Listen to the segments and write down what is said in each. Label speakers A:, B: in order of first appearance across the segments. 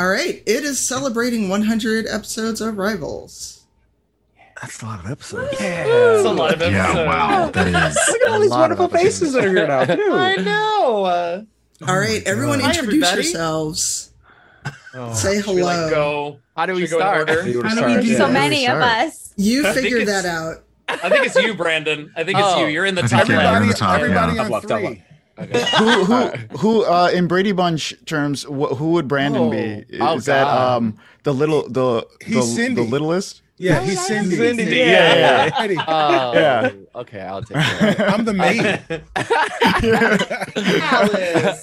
A: All right, it is celebrating 100 episodes of Rivals.
B: That's a lot of episodes.
C: It's a lot of episodes.
D: Yeah, wow. That is.
E: Look at all these wonderful faces that are here now, too.
C: I know. Uh,
A: All right, everyone,
C: Hi,
A: introduce
C: everybody.
A: yourselves.
C: oh,
A: Say
C: should we, like,
A: hello.
C: go.
F: How do we
C: Should we go
F: start?
C: order?
E: You wanna
G: How do we
E: start?
G: do so
B: Yeah,
G: many of us?
A: You
C: I think
A: figured that out.
C: I think it's you, Brandon. I think it's
F: Oh.
C: you. You're in the
D: I
C: top
D: think, yeah, you're in
C: left.
H: everybody
D: yeah.
H: on
E: Top left, top
H: three.
E: Left.
B: who who who uh in Brady Bunch terms wh- who would Brandon
C: Oh.
B: be? Is
F: Oh,
B: that um the little the the, the litalitest?
H: Yeah, he's Cindy.
F: Cindy.
B: Yeah, yeah,
H: Heidi.
F: Oh,
B: Yeah.
F: Okay, I'll take it.
H: I'm the maid.
C: Alice.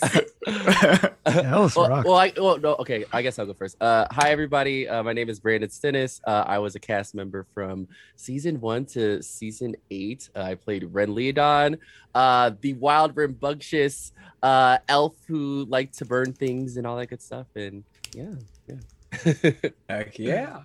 B: Alice
F: well,
B: rock.
F: well, I well no okay. I guess I'll go first. Uh, hi everybody. Uh, my name is Brandon Stennis. Uh, I was a cast member from season one to season eight. Uh, I played Ren Leodon, uh, the wild, rambunctious uh, elf who liked to burn things and all that good stuff. And yeah, yeah.
E: Heck yeah.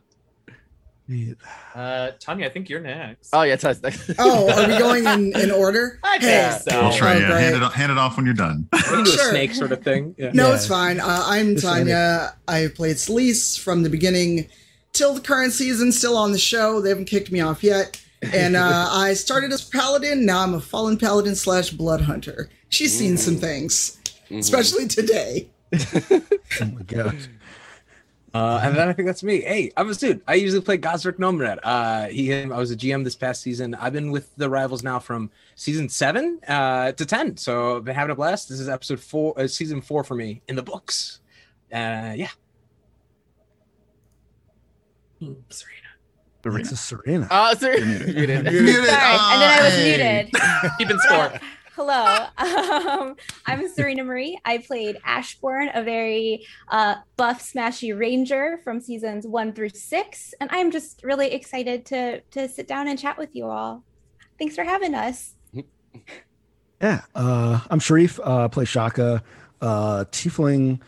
C: Uh, Tanya, I think you're next.
F: oh yeah, touch.
A: Oh, are we going in, in order?
C: I think
A: Hey.
C: so.
D: We'll try.
A: Oh,
D: Yeah,
A: great.
D: hand it, hand it off when you're done.
E: We can do a
A: Sure.
E: snake sort of thing. Yeah.
A: No,
B: Yeah.
A: it's fine. Uh, I'm
B: Just
A: Tanya. I played Celise from the beginning till the current season, still on the show. They haven't kicked me off yet. And uh, I started as Paladin. Now I'm a Fallen Paladin slash Blood Hunter. She's seen some things,
F: Mhm.
A: especially today.
B: oh my gosh.
E: Uh, and then I think that's me. Hey, I'm Masood. I usually play Gosrick Nomad. Uh, he, him, I was a GM this past season. I've been with the rivals now from season seven uh, to ten. So I've been having a blast. This is episode four, uh, season four for me in the books. Uh, yeah.
C: Serena.
B: It's a Serena.
F: Oh, sorry.
B: You're muted.
F: Muted.
D: Muted.
G: Sorry, and then I was
D: Hey.
G: muted.
C: Keeping score.
G: Hello, um, I'm Serena Marie. I played Ashbourne, a very uh, buff, smashy ranger from seasons one through six, and I'm just really excited to to sit down and chat with you all. Thanks for having us.
B: Yeah, uh, I'm Sharif. Uh, play Shaka, uh, Tiefling,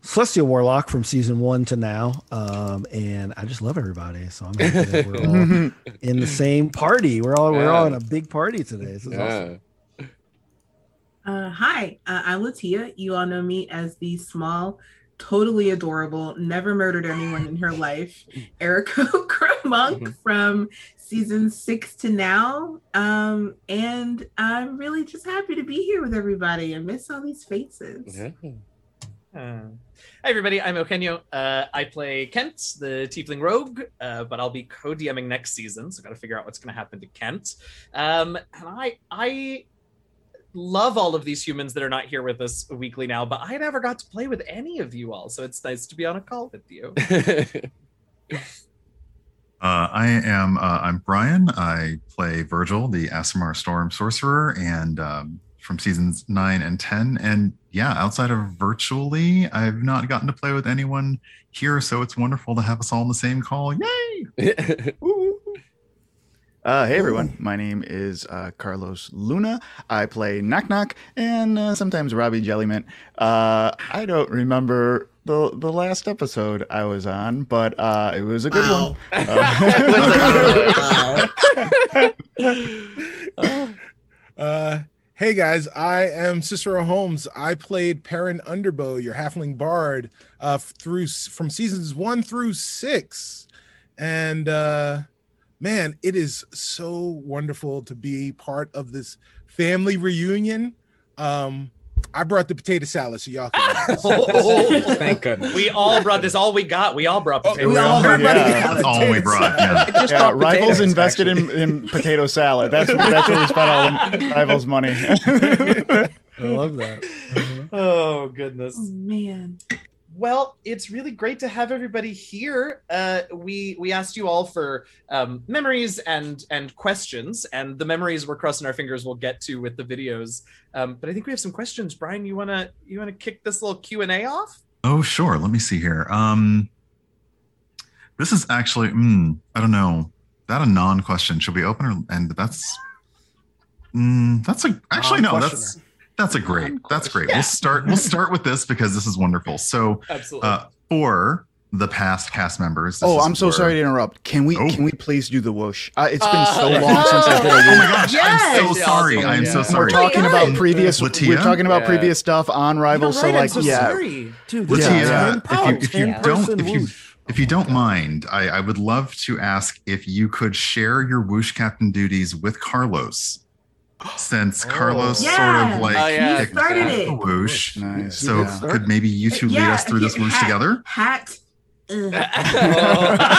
B: Celestial Warlock from season one to now, um, and I just love everybody. So I'm happy that we're all in the same party. We're all we're all in a big party today. This is awesome.
F: Yeah.
I: Uh, hi, uh, I'm Latia. You all know me as the small, totally adorable, never murdered anyone in her life, Erica Monk
F: Mhm.
I: from season six to now. Um, and I'm really just happy to be here with everybody. I miss all these faces.
F: Yeah.
C: Uh, Hi everybody, I'm Okenyo. Uh, I play Kent, the Tiefling Rogue, uh, but I'll be co-DMing next season, so I got to figure out what's going to happen to Kent. Um, and I, I love all of these humans that are not here with us weekly now, but I never got to play with any of you all, so it's nice to be on a call with you.
D: Uh, I am. Uh, I'm Brian. I play Virgil, the Aasimar Storm sorcerer, and um, from seasons nine and ten. And yeah, outside of virtually, I've not gotten to play with anyone here, so it's wonderful to have us all in the same call. Yay!
B: Uh, hey everyone, my name is uh, Carlos Luna. I play Knock Knock and uh, sometimes Robbie Jellymint. Uh, I don't remember the the last episode I was on, but uh, it was a good
A: Wow.
B: one. Uh,
H: Uh, hey guys, I am Cicero Holmes. I played Perrin Underbow, your halfling bard, uh, through from seasons one through six, and uh, man, it is so wonderful to be part of this family reunion. Um, I brought the potato salad, so y'all can.
E: Thank goodness.
C: we all brought this. All we got. We all brought
H: Oh,
C: potato
H: we
C: salad.
H: all brought
B: Yeah.
H: potato
D: That's all we brought. Yeah.
E: I just
B: yeah,
E: bought
B: rivals
E: potatoes,
B: invested in, in potato salad. That's that's where we spent all the rivals' money. I love that.
C: Oh goodness.
I: Oh, man.
C: Well, it's really great to have everybody here. Uh, we we asked you all for um, memories and and questions, and the memories we're crossing our fingers we'll get to with the videos. Um, but I think we have some questions. Brian, you wanna you wanna kick this little Q and A off?
D: Oh, sure. Let me see here. Um, this is actually, mm, I don't know. That a non-question? Should we open or and that's mm, that's a actually no. That's that's a great. That's great.
C: Yeah.
D: We'll start. We'll start with this because this is wonderful. So
C: Absolutely.
D: uh, for the past cast members.
J: Oh, I'm so
D: for-
J: sorry to interrupt. Can we
D: Oh.
J: can we please do the whoosh? Uh, it's been
F: Uh,
J: so
F: yeah.
J: long since I did a
D: Oh my gosh! I'm so sorry.
F: Awesome,
D: I'm so sorry.
J: We're talking
G: my
J: about previous.
D: Latia?
J: We're talking about
F: Yeah.
J: previous stuff on Rivals.
C: Right,
J: so like,
C: so
J: yeah,
C: sorry.
B: Dude,
D: Latia,
B: this
D: if, you, if you don't, if you, if you don't mind, I, I would love to ask if you could share your whoosh captain duties with Carlos, since oh. Carlos sort of like
F: Oh, yeah.
D: kicked
I: Started it.
D: the whoosh.
J: nice.
D: So
J: Yeah.
D: could maybe you two lead
I: Yeah,
D: us through this
I: okay,
D: whoosh
I: hat-
D: together?
I: Hat. Ugh.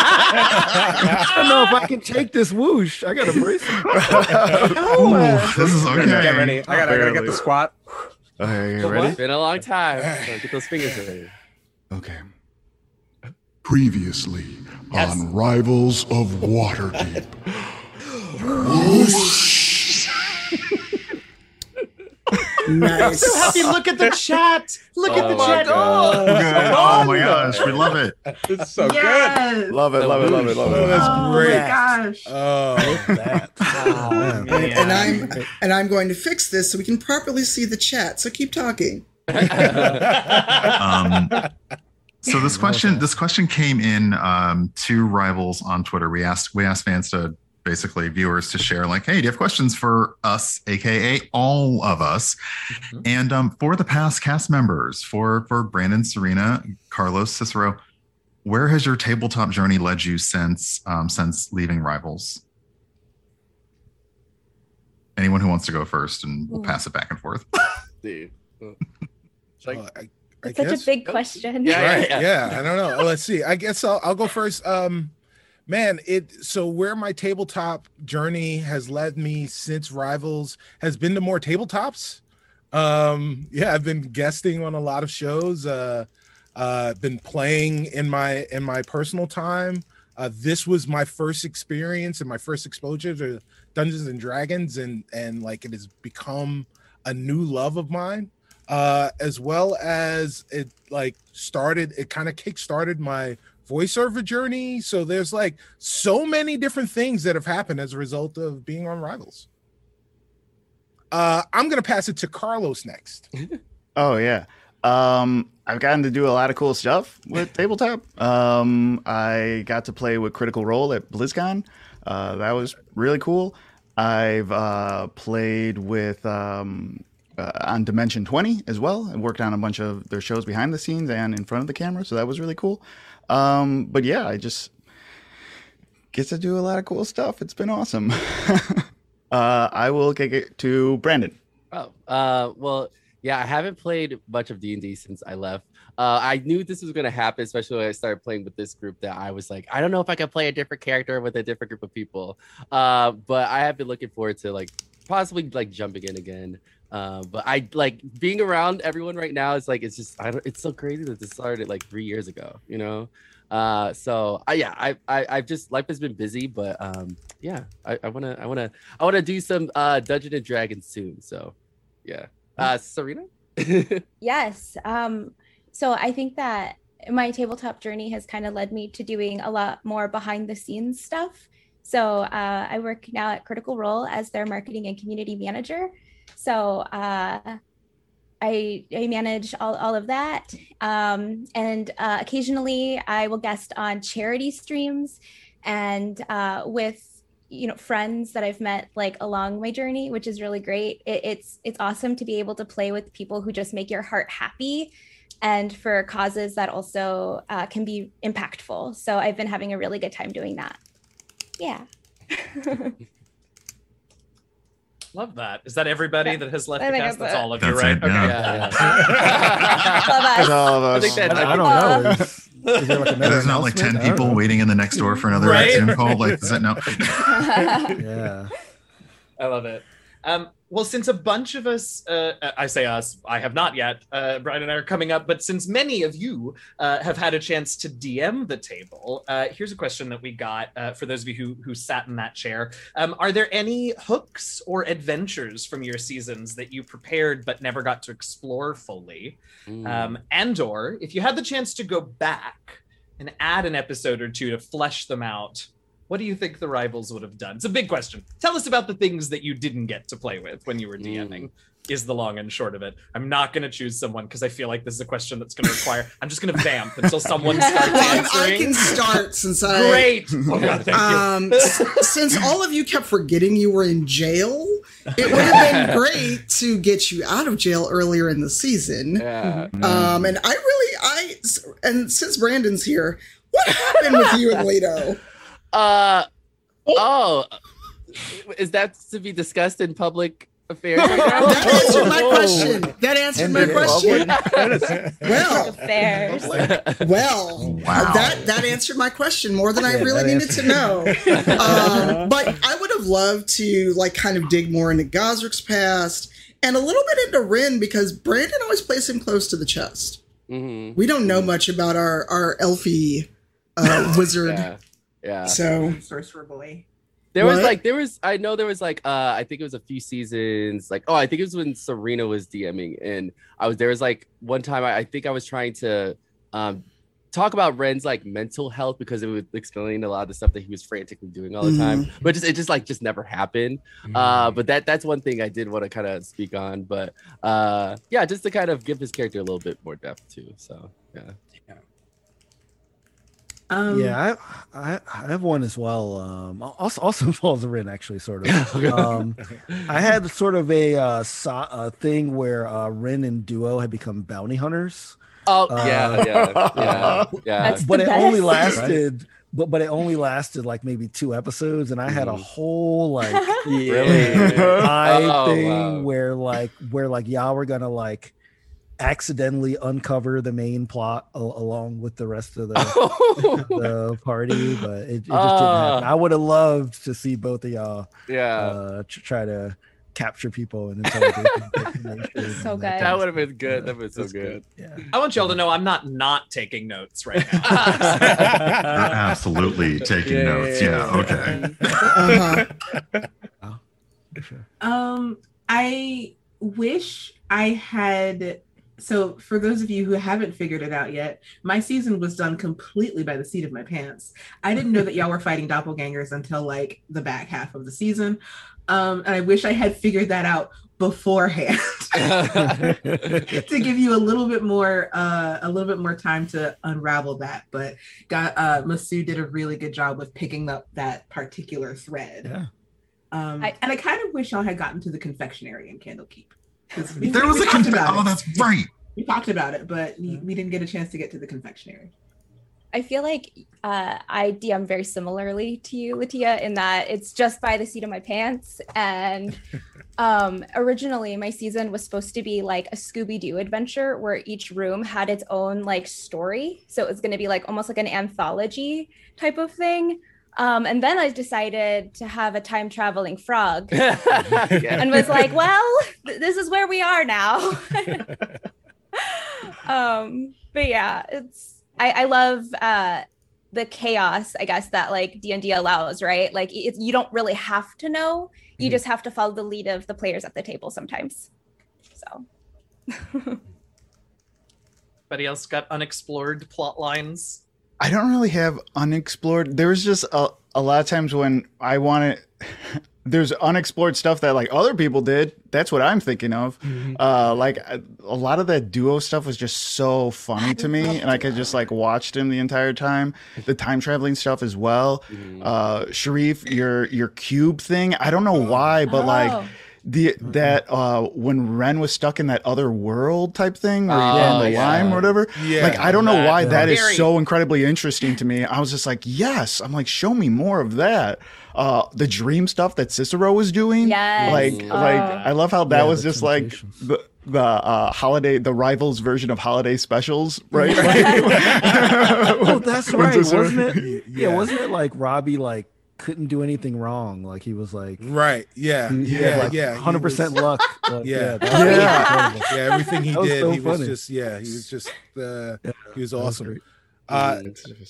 B: I don't know if I can take this whoosh. I got a bracelet.
D: Ooh, this is okay.
E: Get ready. I gotta, I gotta get the squat.
J: Okay, you
F: It's
J: ready?
F: been a long time. So get those fingers ready.
J: Okay.
K: Previously on Rivals of Waterdeep.
A: Nice.
C: So happy! Look at the chat. Look at the
F: Oh
C: chat.
F: God.
D: Oh, good. Oh my gosh, we love it.
E: It's so good.
J: Love it, love it, love it, love
H: Oh,
J: it.
H: that's
I: oh
H: great.
I: my gosh.
H: Oh,
B: that.
C: Oh,
B: man.
A: And, and I'm and I'm going to fix this so we can properly see the chat. So keep talking.
D: Um, so this question, this question came in um, to rivals on Twitter. We asked we asked fans to basically viewers to share like, hey, do you have questions for us, aka all of us?
C: Mhm.
D: And um, for the past cast members, for for Brandon, Serena, Carlos, Cicero, where has your tabletop journey led you since um, since leaving Rivals? Anyone who wants to go first, and we'll
G: Ooh.
D: pass it back and forth.
F: Dude.
H: uh, I, I
G: It's such a big question.
F: Yeah,
H: right
F: yeah.
H: yeah. i don't know let's see i guess I'll, I'll go first um man it so where my tabletop journey has led me since rivals has been to more tabletops. Um yeah i've been guesting on a lot of shows. Uh uh been playing in my in my personal time. Uh this was my first experience and my first exposure to dungeons and dragons and and like it has become a new love of mine. Uh as well as it like started it kind of kick started my voiceover journey so there's like so many different things that have happened as a result of being on rivals uh i'm gonna pass it to carlos next
J: Oh yeah. Um, I've gotten to do a lot of cool stuff with tabletop. Um, I got to play with Critical Role at BlizzCon. Uh, that was really cool. I've uh, played with um, uh, on Dimension 20 as well, and worked on a bunch of their shows behind the scenes and in front of the camera. So that was really cool. Um, but yeah, I just get to do a lot of cool stuff. It's been awesome. uh, I will kick it to Brandon.
F: Oh, uh, well, yeah, I haven't played much of D and D since I left. Uh, I knew this was gonna happen, especially when I started playing with this group. That I was like, I don't know if I can play a different character with a different group of people. Uh, but I have been looking forward to like possibly like jumping in again. Uh, but I like being around everyone right now. Is like it's just I don't. It's so crazy that this started like three years ago. You know. Uh, so I yeah I I I've just life has been busy, but um yeah I I wanna I wanna I wanna do some uh Dungeon and Dragons soon. So yeah. Uh, Serena.
G: Yes. Um, so I think that my tabletop journey has kind of led me to doing a lot more behind the scenes stuff. So uh, I work now at Critical Role as their marketing and community manager. So uh, I, I manage all, all of that. Um, and uh, occasionally I will guest on charity streams and uh, with you know friends that I've met like along my journey, which is really great. It, it's it's awesome to be able to play with people who just make your heart happy, and for causes that also uh, can be impactful. So I've been having a really good time doing that. Yeah.
C: Love that. Is that everybody that has left
G: I
C: the cast?
G: that's
C: That's
G: it.
C: all of you,
D: That's
C: right?
D: it, yeah.
F: Yeah,
G: Love us.
J: All of
F: I
J: us.
F: think that-
B: I, I don't know. Is, is there like
D: There's not like 10
B: announcement? I don't
D: people
B: know.
D: waiting in the next door for another
C: Right?
D: Zoom call. Like, is it no?
B: Yeah.
C: I love it. Um, well, since a bunch of us, uh, I say us, I have not yet, uh, Brian and I are coming up, but since many of you uh, have had a chance to DM the table, uh, here's a question that we got uh, for those of you who, who sat in that chair. Um, are there any hooks or adventures from your seasons that you prepared but never got to explore fully?
F: Mm.
C: Um, and or if you had the chance to go back and add an episode or two to flesh them out, what do you think the rivals would have done? It's a big question. Tell us about the things that you didn't get to play with when you were DMing. is the long and short of it. I'm not going to choose someone because I feel like this is a question that's going to require. I'm just going to vamp until someone starts
A: Well, I can start since I.
C: Great. Oh, God, thank.
A: Um, s- since all of you kept forgetting you were in jail, it would have been great to get you out of jail earlier in the season.
F: Yeah.
A: Um, and I really, I, and since Brandon's here, what happened with you and Leto?
F: Uh oh. Is that to be discussed in public affairs? right now?
A: That answered my question. That answered my question. Well,
G: Affairs.
A: well,
D: Wow.
A: that that answered my question more than I really needed to know. um, but I would have loved to like kind of dig more into Gosrick's past and a little bit into Rin because Brandon always plays him close to the chest.
F: Mhm.
A: We don't know much about our our elfie uh, wizard,
F: Yeah. Yeah.
A: so
I: Sorcerer boy.
F: There was like there was I know there was like uh I think it was a few seasons like oh I think it was when Serena was DMing and I was there was like one time I, I think I was trying to um talk about Ren's like mental health because it was explaining a lot of the stuff that he was frantically doing all the time but just it just like just never happened. Uh but that that's one thing I did want to kind of speak on but uh yeah just to kind of give his character a little bit more depth too so yeah
I: Um,
B: yeah, I, I I have one as well. Um, also also involves a Rin actually, sort of. Um, I had sort of a uh, so, a thing where uh, Rin and Duo had become bounty hunters,
F: oh
B: Uh,
F: yeah yeah yeah yeah
B: but
G: the
B: it only
G: best.
B: lasted. But but it only lasted like maybe two episodes, and I had a
F: Mhm.
B: whole like
F: really
B: eye
F: Oh,
B: thing
F: wow.
B: where like where like y'all were gonna like accidentally uncover the main plot a- along with the rest of the the party, but it, it just didn't happen.
F: Ah.
B: I would have loved to see both of y'all
F: yeah
B: uh, tr- try to capture people and interrogate.
G: So good.
F: That would have been good. That would have been so
B: That's
F: good.
B: Yeah.
C: I want y'all to know I'm not not taking notes right now.
D: You're absolutely taking
F: Yeah,
D: notes.
F: yeah,
D: Yeah,
F: yeah.
D: okay.
A: uh-huh.
I: Um, I wish I had. So, for those of you who haven't figured it out yet, my season was done completely by the seat of my pants. I didn't know that y'all were fighting doppelgangers until like the back half of the season. Um, and I wish I had figured that out beforehand to give you a little bit more uh a little bit more time to unravel that but got uh Masood did a really good job with picking up that particular thread
B: Yeah.
I: um
G: I-
I: and i kind of wish y'all had gotten to the confectionery in candlekeep 'Cause we-
D: There was a
I: talked
D: conf- Oh, that's right.
I: we talked about it but we, we didn't get a chance to get to the confectionery
G: I feel like uh, I DM very similarly to you, Latia, in that it's just by the seat of my pants. And um, originally, my season was supposed to be like a Scooby Doo adventure where each room had its own like story. So it was going to be like almost like an anthology type of thing. Um, and then I decided to have a time traveling frog
F: Yeah.
G: and was like, well, th- this is where we are now. um, but yeah, it's I, I love uh the chaos, I guess, that like D and D allows, right? Like it's you don't really have to know. You
F: Mhm.
G: just have to follow the lead of the players at the table sometimes. So
C: Anybody else got unexplored plot lines?
J: I don't really have unexplored. There was just a, a lot of times when I want wanted. There's unexplored stuff that like other people did. That's what I'm thinking of. Uh, like a, a lot of that duo stuff was just so funny to me, and I could just like watched him the entire time. The time traveling stuff as well.
F: Mhm.
J: Uh, Sharif, your your cube thing. I don't know why, but
G: Oh.
J: like the that uh when Ren was stuck in that other world type thing where he
F: Oh,
J: found the
F: yeah.
J: lime or whatever.
H: Yeah.
J: Like I don't know
C: That-
J: why that is
C: Very-
J: so incredibly interesting to me. I was just like, yes. I'm like, show me more of that. Uh the dream stuff that Cicero was doing.
G: Yes.
J: Like
F: Oh.
J: like I love how that
B: Yeah,
J: was just like the the uh holiday the rivals version of holiday specials, right?
B: oh, that's right, wasn't it? Yeah.
H: Yeah.
B: wasn't it like Robbie like couldn't do anything wrong? Like he was like,
H: Right. Yeah.
B: he
H: Yeah.
B: like
H: yeah.
B: hundred percent luck. Like,
H: Yeah.
B: that was
J: Yeah.
H: Yeah. Everything he did,
B: so
H: he was just yeah. He was just uh,
B: Yeah,
H: he was
B: that was
H: awesome. Uh,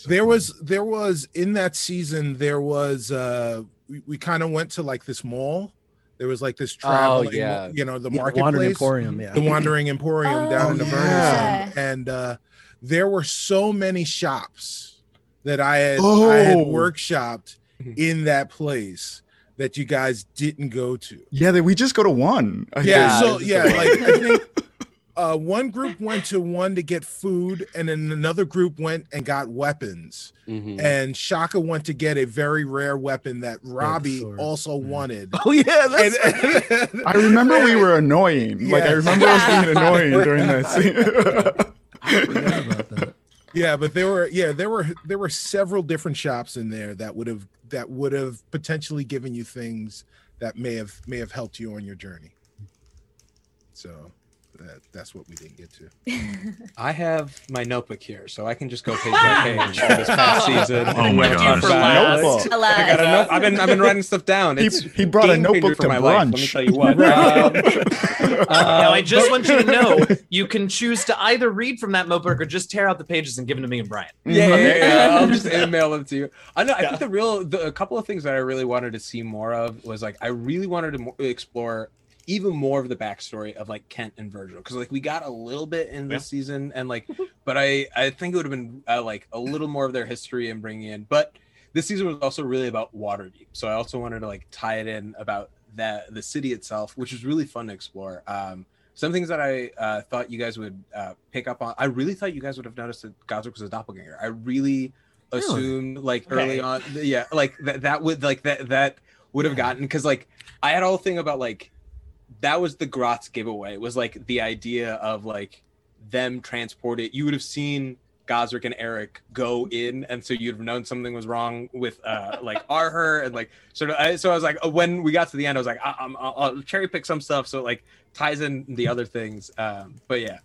H: there was there was in that season there was uh we, we kind of went to like this mall there was like this traveling
F: yeah.
H: you know the
B: Yeah, Wandering Emporium, yeah.
H: the wandering emporium down in the
G: Oh,
H: Vernon and uh there were so many shops that i had i had
J: Oh.
H: workshopped in that place that you guys didn't go to.
J: Yeah, they, we just go to one. I
H: Yeah,
J: think.
H: so yeah, like I think uh, one group went to one to get food, and then another group went and got weapons.
F: Mhm.
H: And Shaka went to get a very rare weapon that Robbie
B: sword.
H: also wanted.
B: Oh yeah, that's
H: And-
J: I remember we were annoying. Like I
H: Yes.
J: remember us being annoying during that scene.
B: I forgot about that.
H: yeah, but there were yeah there were there were several different shops in there that would have that would have potentially given you things that may have may have helped you on your journey. So that that's what we didn't get to.
E: I have my notebook here, so I can just go page by page for this past season.
D: Oh my
E: What
D: gosh.
E: for last.
J: Notebook.
G: Alas.
E: I got a note. I've been I've been writing stuff down.
J: He-
E: It's
J: he brought a notebook
E: for
J: to
E: my life. Let me
J: brunch.
E: tell you what. Um,
C: now, I just want you to know you can choose to either read from that notebook or just tear out the pages and give them to me and Brian.
E: Yeah, yeah, yeah. I'll just email them to you. I know. I
C: Yeah.
E: think the real, the, a couple of things that I really wanted to see more of was like I really wanted to mo- explore even more of the backstory of like Kent and Virgil because like we got a little bit in this season and like, but I I think it would have been uh, like a little more of their history and bringing in, but this season was also really about Waterdeep, so I also wanted to like tie it in about that the city itself, which was really fun to explore. Um, some things that I uh, thought you guys would uh, pick up on. I really thought you guys would have noticed that Gosrick was a doppelganger. I really
B: Really?
E: assumed like
C: Okay.
E: early on, yeah, like that that would like that that would have gotten because like I had all thing about like that was the Grotz giveaway It was like the idea of like them transport it. You would have seen Gosrick and Eric go in, and so you'd have known something was wrong with uh like Arher and like sort of. I, so I was like, when we got to the end, I was like, I, I'm, I'll, I'll cherry pick some stuff so it, like ties in the other things. Um, but yeah,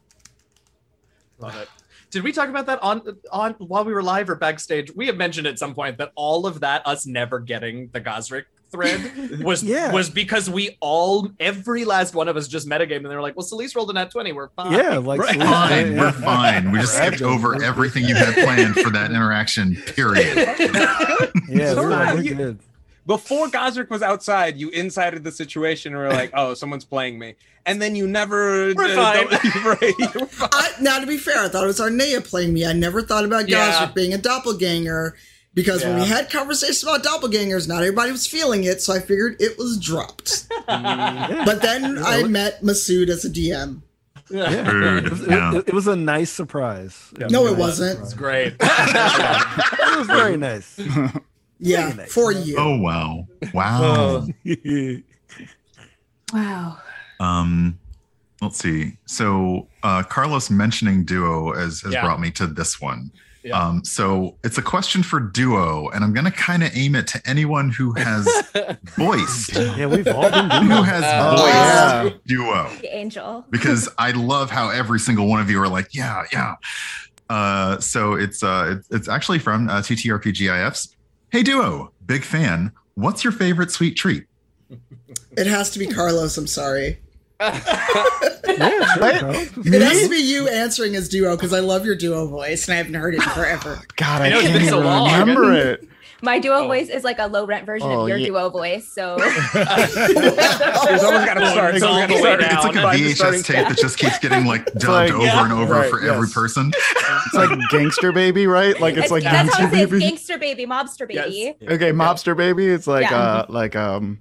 C: Love it. Did we talk about that on on while we were live or backstage? We have mentioned at some point that all of that, us never getting the Gosrick thread, was
B: Yeah.
C: was because we all every last one of us just metagame and they were like, "Well, Celeste rolled a nat twenty. We're fine."
B: Yeah, like
C: Right.
D: Fine,
B: yeah.
D: we're fine. We just skipped over everything you had planned for that interaction. Period.
B: Yeah,
E: So
B: we're, like, we're
E: You-
B: good.
E: before Gosrick was outside, you insided the situation and were like, "Oh, someone's playing me," and then you never.
C: We're
E: uh,
C: fine.
E: right, you were fine.
A: I, now, to be fair, I thought it was Arnea playing me. I never thought about
C: Yeah.
A: Gosrick being a doppelganger because when we had conversations about doppelgangers, not everybody was feeling it, so I figured it was dropped. But then I met Masood as a DM.
B: Yeah.
D: Rude.
B: It, was, it- it- it was a nice surprise.
C: Yeah.
A: No, it
B: nice
A: wasn't.
C: It's
B: surprise.
C: great.
B: It was very nice.
A: Yeah,
B: nice.
A: for you.
D: Oh wow. Wow.
I: Wow.
D: Um, let's see. So uh, Carlos mentioning duo has, has
C: Yeah.
D: brought me to this one.
C: Yeah.
D: Um, so it's a question for duo, and I'm gonna kind of aim it to anyone who has voiced,
B: Yeah, we've all been doing
D: who has
C: Oh,
D: voiced
J: yeah.
D: duo.
G: The angel.
D: because I love how every single one of you are like, yeah, yeah. Uh, so it's uh, it's, it's actually from uh, TTRPGIFs. Hey, duo, big fan. What's your favorite sweet treat?
A: It has to be Carlos, I'm sorry.
B: Yeah, sure,
J: Right?
A: It has to be you answering as duo because I love your duo voice and I haven't heard it in forever.
J: God,
C: I
J: I,
C: know it's
J: can't
C: been so
J: even
C: long.
J: remember it.
G: My duo
C: Oh.
G: voice is like a low rent version
J: Oh,
G: of your
J: yeah.
G: duo voice. So
E: There's always got to start.
C: It's
E: Someone's got to start.
D: It's like a
E: Find the
D: VHS
E: starting-
D: tape that just keeps getting like dubbed
J: like-
D: over
J: Yeah.
D: and over
H: Right,
D: for every person.
J: It's like gangster baby, right? Like it's, like
G: that's how
J: gangster
G: it is.
J: baby.
G: Gangster baby, mobster
C: Yes.
G: baby.
J: Okay, mobster baby. It's like
G: Yeah.
J: uh like um.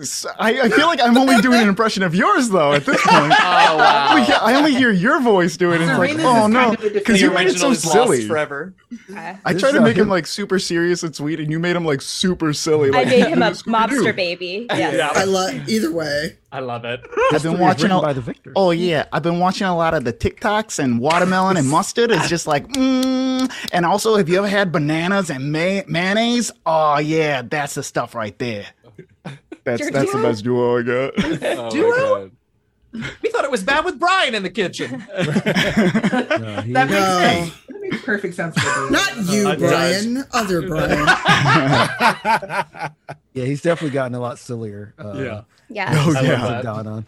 J: S- I, I feel like I'm only doing an impression of yours though at this point.
C: Oh wow.
J: We I only hear your voice do it. It's like, oh no,
I: kind of a
J: because
C: the
J: you made it so silly.
C: forever.
G: Okay.
J: I tried to make him
B: him-
J: like super serious and sweet, and you made him like super silly.
G: I made him a
J: Scooby-Doo.
G: mobster baby. Yes.
C: Yeah.
A: I love either way.
C: I love it.
J: I've been watching. A,
B: by the victor.
J: oh yeah, I've been watching a lot of the TikToks and watermelon and mustard. It's just like, mm. and also, have you ever had bananas and may- mayonnaise? Oh yeah, that's the stuff right there. That's
G: Your
J: that's the best duo I got.
F: Oh
C: Duo? We thought it was bad with Brian in the kitchen.
B: No,
C: That makes
A: No,
C: sense.
I: That makes perfect sense.
A: Not you,
C: Uh, it
A: Brian. Other Brian.
B: yeah, he's definitely gotten a lot sillier. Uh,
C: Yeah.
G: Yeah.
J: Oh
C: I love
J: yeah.
C: that.
B: On.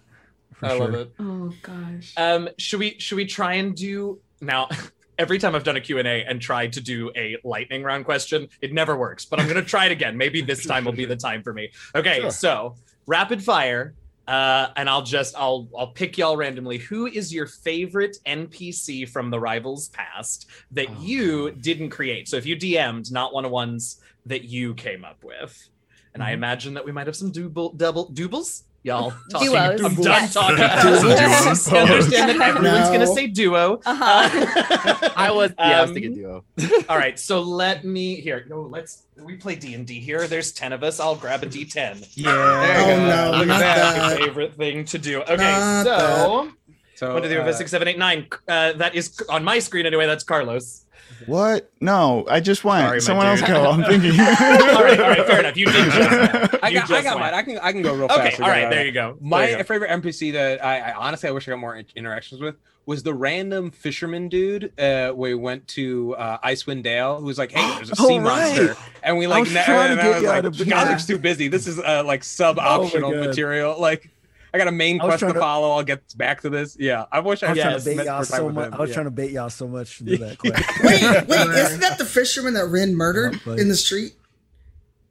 B: For
C: I love
B: sure.
C: it.
I: Oh gosh.
C: Um, should we should we try and do now? Every time I've done a Q&A and tried to do a lightning round question, it never works. But I'm going to try it again. Maybe this time will be the time for me. Okay,
B: Sure.
C: so rapid fire, uh, and I'll just I'll I'll pick y'all randomly. Who is your favorite NPC from the Rivals past that
B: Oh,
C: you didn't create? So if you DM'd, not one of ones that you came up with. and I imagine that we might have some double double doubles. Y'all talking.
G: Duos,
C: I'm done
G: yes.
C: talking.
D: Duos.
C: I understand that everyone's
A: No.
C: gonna say duo.
G: Uh-huh.
F: I was yeah, I was
C: Um,
F: thinking duo.
C: All right, so let me here. No, let's we play D and D here. There's ten of us. I'll grab a D10. There you
H: Yeah.
A: Oh,
C: go.
A: no,
C: Your
A: not that.
C: favorite thing to do. Okay,
A: Not
C: so
E: So
C: one, two, three, four,
E: uh,
C: five, six, seven, eight, nine. Uh, that is on my screen anyway. That's Carlos.
J: What? No, I just went.
C: Sorry,
J: Someone else
C: dude.
J: go. I'm thinking.
C: all right, all right, fair enough. You did just.
E: I
C: You
E: got, I got
C: went.
E: mine. I can I can go real
C: Okay,
E: fast.
C: all right, there you go.
E: My
C: you go.
E: favorite NPC that I, I honestly I wish I got more interactions with was the random fisherman dude. Uh, we went to uh, Icewind Dale, who was like, "Hey, there's a
B: Oh,
E: sea
B: right.
E: monster," and we
B: I
E: like,
B: was
E: na-
B: trying to
E: and I
B: get
E: was
B: you
E: like,
B: out of-
E: Godric's too busy. This is uh, like sub optional
B: God.
E: material. Like, I got a main quest to
B: to-
E: follow. I'll get back to this. Yeah, I wish I
B: I was
E: had
B: trying to bait y'all so much. I was
E: Yeah.
B: trying to bait y'all so much to do that quick.
A: Wait, wait, isn't that the fisherman that Rin murdered
B: Yeah,
A: in the street?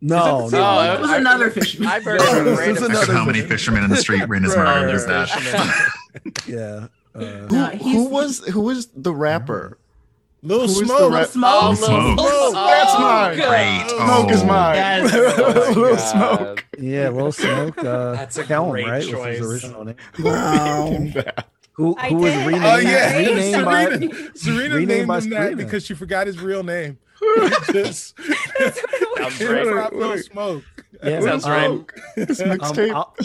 B: No,
E: the
B: no.
I: It was another fisherman.
F: I've heard
B: Oh,
F: some
B: this
F: random
B: is
D: Look
B: another
D: at how many fishermen in the street Rin is murdered.
E: right,
D: Is that?
B: Yeah. Uh,
I: No,
J: who was who was the rapper?
H: Little
J: Who was the
H: smoke.
J: rap-
I: Smoke.
F: Oh,
D: Smoke.
F: Smoke.
J: That's
F: Oh,
J: mine.
D: Great.
J: Smoke is
D: Oh.
J: mine.
C: Yes.
F: Oh my
J: Little
F: God.
J: smoke.
B: yeah, Little Smoke. Uh,
C: That's a
B: Callum,
C: great
B: right? Was
C: choice.
B: his original name.
A: Wow.
B: Who, who was renamed,
H: Oh yeah,
B: renamed by
H: Serena. Serena
B: renamed
H: named
B: by
H: him that
B: Serena.
H: because she forgot his real name. Just
C: Sounds great.
H: drop little smoke.
B: Yeah,
C: Sounds
B: um,
C: right.
J: This
B: um,
J: mixtape.
B: I'll-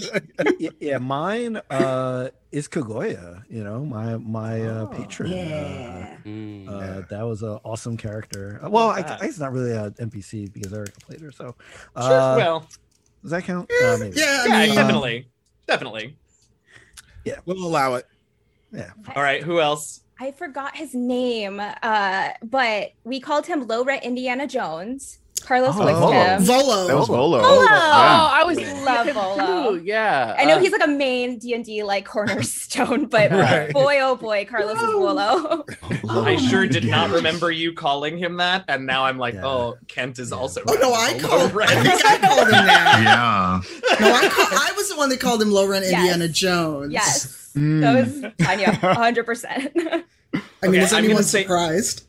B: yeah, mine uh, is Kagoya. You know, my my uh, patron. Uh,
I: Yeah.
F: Mm.
B: uh, that was an awesome character. Uh, Well, I. I, it's not really an NPC because Erica played her. So, uh,
C: Sure. Well,
B: does that count? Uh, maybe.
A: Yeah, I
C: yeah,
A: mean,
C: definitely, definitely.
H: We'll allow it.
B: Yeah.
C: All right, who else?
G: I forgot his name, uh, but we called him Low Rent Indiana Jones. Carlos
B: Oh,
G: voiced
B: Volo.
G: him.
A: Volo.
J: That was Volo.
G: Volo.
F: Oh,
J: Yeah.
F: I was
G: Love Volo.
F: too, Yeah.
G: I know
F: Uh,
G: he's like a main D and D like cornerstone, but
H: Right.
G: boy oh boy, Carlos is Volo.
C: I sure did not remember you calling him that, and now I'm like,
B: Yeah.
C: oh, Kent is also.
A: Oh no, I
C: Volo
A: called. I think I called him that.
D: Yeah.
A: No, I, call, I was the one that called him Low Rent
G: Yes.
A: Indiana Jones.
G: yes,
J: Mm.
G: that was Tanya, hundred percent.
A: I mean,
C: Okay,
A: is
C: I'm
A: anyone
C: gonna say-
A: surprised?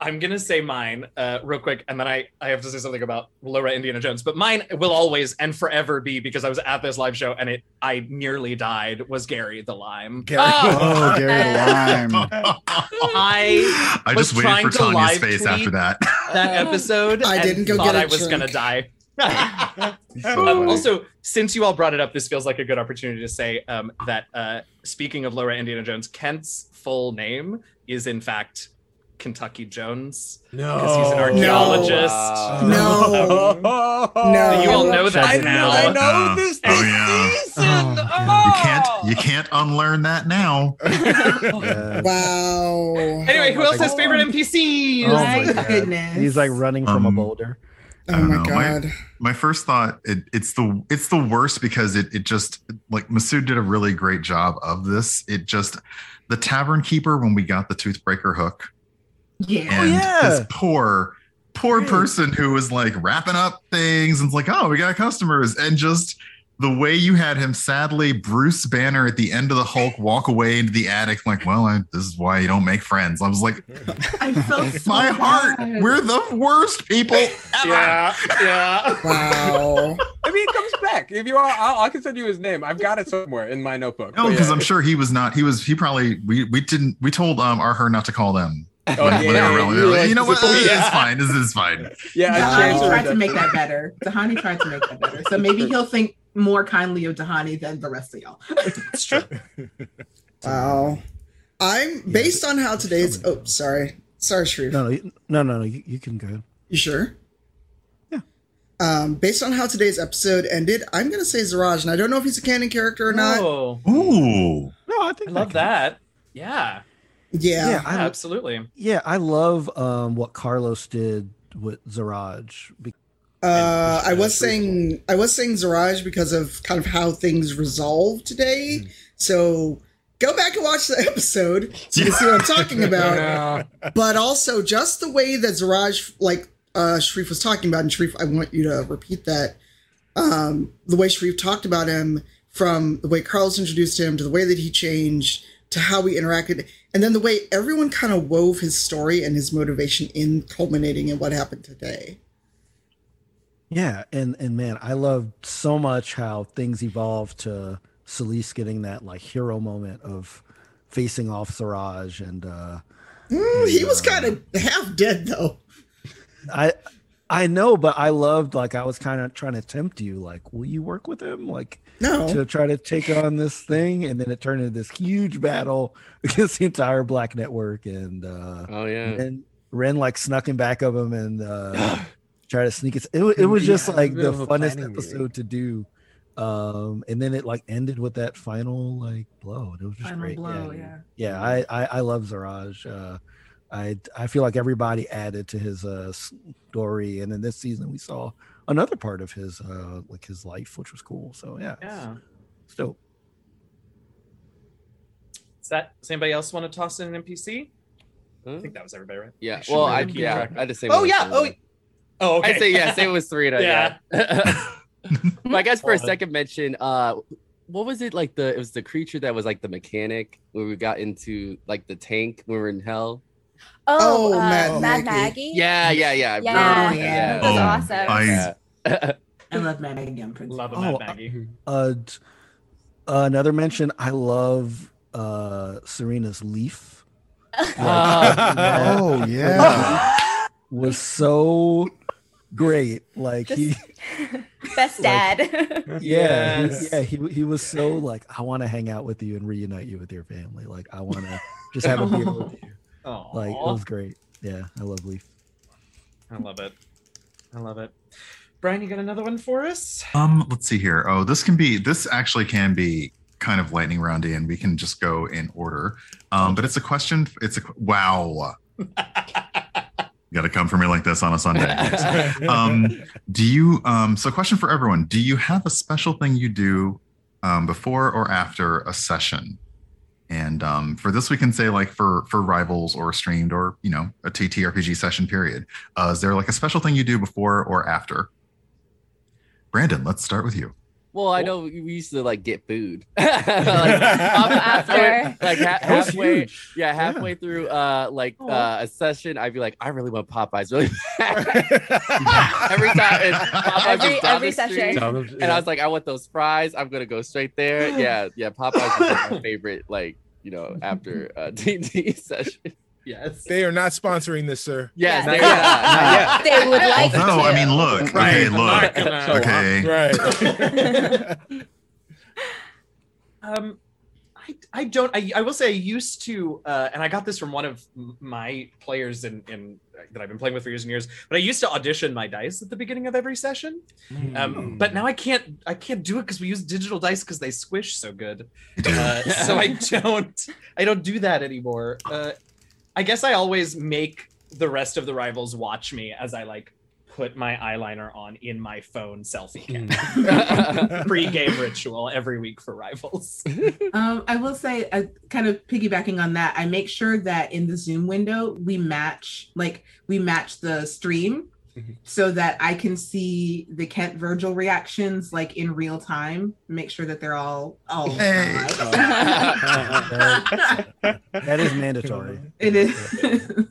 C: I'm gonna say mine uh, real quick, and then I, I have to say something about Laura Indiana Jones. But mine will always and forever be because I was at this live show and it I nearly died. Was Gary the Lime?
H: Gary.
J: Oh, Gary the Lime.
C: I
D: I
C: was
D: just waited for Tanya's face after that.
C: that episode.
A: I didn't go
C: thought
A: get a
C: I was
A: drink.
C: gonna die.
J: So
C: Um, also, since you all brought it up, this feels like a good opportunity to say um, that uh, speaking of Laura Indiana Jones, Kent's full name is in fact Kentucky Jones
E: No,
C: because he's an archaeologist.
F: Wow.
A: No. No.
C: You all know that
E: I,
C: now.
E: I know
D: Uh,
E: this.
D: oh, yeah.
E: season.
D: You can't you can't unlearn that now.
B: Yeah.
A: Wow.
C: Anyway, who
B: Oh
C: else
B: my
C: has favorite NPCs?
B: Oh my
I: My goodness.
B: He's like running from a
D: Um,
B: boulder.
A: Oh
D: I don't
A: my
D: know.
A: God.
D: My first thought it, it's the it's the worst because it it just like Masood did a really great job of this. It just the tavern keeper when we got the toothbreaker hook
I: yeah.
D: Oh, and
B: yeah.
D: this poor poor
B: Right.
D: person who was like wrapping up things and it's like oh we got customers and just the way you had him sadly Bruce Banner at the end of the Hulk walk away into the attic like well I, this is why you don't make friends. I was like
I: I felt so
D: my heart we're the worst people ever.
C: Yeah, yeah.
A: Wow.
E: I mean, it comes back. If you are, I'll, I can send you his name. I've got it somewhere in my notebook.
D: No, because
E: yeah.
D: I'm sure he was not. He was. He probably. We we didn't. We told um our her not to call them.
E: Oh,
D: when- when they
E: yeah,
D: were really-
E: you like,
D: you know what?
E: oh, yeah.
D: It's fine. This is fine.
E: Yeah, I
I: Dahani tried to make that better. Dahani tried to make that better. So maybe he'll think more kindly of Dahani than the rest of y'all.
C: That's true.
A: Wow. I'm based on how today's. Oh, sorry. Sorry, Sharif.
B: No, no, no, no, no. You, you can go.
A: You sure?
B: Yeah.
A: Um, based on how today's episode ended, I'm gonna say Zaraj, and I don't know if he's a canon character or not.
C: Oh,
D: Ooh.
B: No, I think
C: I love that. Yeah,
A: Yeah.
B: Yeah, I,
C: absolutely.
B: yeah, I love um, what Carlos did with Zaraj.
A: Uh, I was saying I was saying Zaraj because of kind of how things resolved today. So go back and watch the episode so you can see what I'm talking about.
E: Yeah.
A: But also just the way that Zaraj, like uh, Sharif was talking about, and Sharif, I want you to repeat that. Um, the way Sharif talked about him, from the way Carlos introduced him to the way that he changed to how we interacted, and then the way everyone kind of wove his story and his motivation in culminating in what happened today.
B: Yeah, and and man, I love so much how things evolved to Celise getting that like hero moment of facing off Siraj and uh
A: Mm, he was kind of half dead though.
B: I I know, but I loved like I was kind of trying to tempt you, like, will you work with him? Like
A: No.
B: to try to take on this thing, and then it turned into this huge battle against the entire black network and uh
F: Oh yeah.
B: and Ren like snuck in back of him and uh try to sneak it. It, it was just
E: Yeah,
B: like the
E: of
B: funnest
E: planning meeting.
B: episode to do. Um, and then it like ended with that final like blow. and It was just
I: Final
B: great.
I: blow,
B: yeah.
I: yeah.
B: Yeah, I, I I love Zaraj. Uh, I I feel like everybody added to his uh story, and then this season we saw another part of his uh like his life, which was cool. So yeah,
C: Yeah.
B: it's dope.
C: Is that does anybody else want to toss in an NPC? I think that was everybody, right?
F: Yeah. Well, I
C: keep
F: yeah. I had to say.
C: Oh yeah. Oh. Oh. Okay.
F: I say yeah. Say it was three. Yeah.
C: Yeah.
F: but I guess for a second mention, uh, what was it like? The it was the creature that was like the mechanic when we got into like the tank when we were in hell.
G: Oh,
A: Oh,
G: uh,
A: Mad
G: Mad,
A: Maggie.
G: Maggie.
F: Yeah, yeah, yeah.
G: Yeah.
I: Oh, yeah.
G: That was
D: Oh,
G: awesome.
D: I-
F: Yeah.
I: I love Mad Maggie Young Prince.
C: Love a
B: Oh,
C: Mad
B: uh,
C: Maggie.
B: Uh, d- another mention. I love uh Serena's leaf.
F: Uh,
J: Oh yeah.
B: was so great. Like he,
G: Best dad.
B: yeah, he-
C: Yes.
B: yeah, he he was so like, I want to hang out with you and reunite you with your family. Like I want to just have a beer with you.
C: Oh,
B: Like it was great. Yeah, I love Leaf.
C: I love it. I love it. Brian, you got another one for us?
D: Um, let's see here. Oh, this can be this actually can be kind of lightning roundy, and we can just go in order. Um, but it's a question. It's a wow. got to come for me like this on a Sunday. um, do you? Um, so, question for everyone: Do you have a special thing you do um, before or after a session? And um, for this, we can say like for for rivals or streamed or you know a TTRPG session period. Uh, is there like a special thing you do before or after? Brandon, let's start with you.
F: Well, I know we used to like get food. like, halfway, like ha-
B: That was
F: halfway,
B: huge.
F: yeah, halfway through uh like
C: Aw.
F: uh, a session, I'd be like, I really want Popeyes really every time and Popeyes
G: Every-
F: down
G: every
F: the street,
G: session.
F: and I was like, I want those fries. I'm gonna go straight there. Yeah, yeah. Popeyes is like my favorite, like you know, after uh D&D session.
C: Yes.
H: They are not sponsoring this, sir.
F: Yes,
G: Yeah.
F: they
E: Not yet.
G: they would like
D: no,
G: to.
D: I mean, look. Okay,
H: Right.
D: look. Okay.
H: Right.
C: Um, I, I don't. I, I will say I used to, uh, and I got this from one of my players in, in that I've been playing with for years and years. But I used to audition my dice at the beginning of every session. Um, but now I can't. I can't do it because we use digital dice because they squish so good. Uh, so I don't. I don't do that anymore. Uh, I guess I always make the rest of the rivals watch me as I like put my eyeliner on in my phone selfie cam. Pre-game ritual every week for rivals.
I: Um, I will say, uh, kind of piggybacking on that, I make sure that in the Zoom window we match, like we match the stream,
E: Mhm.
I: so that I can see the Kent Virgil reactions like in real time. Make sure that they're all all.
D: Hey.
B: That is mandatory.
I: it is.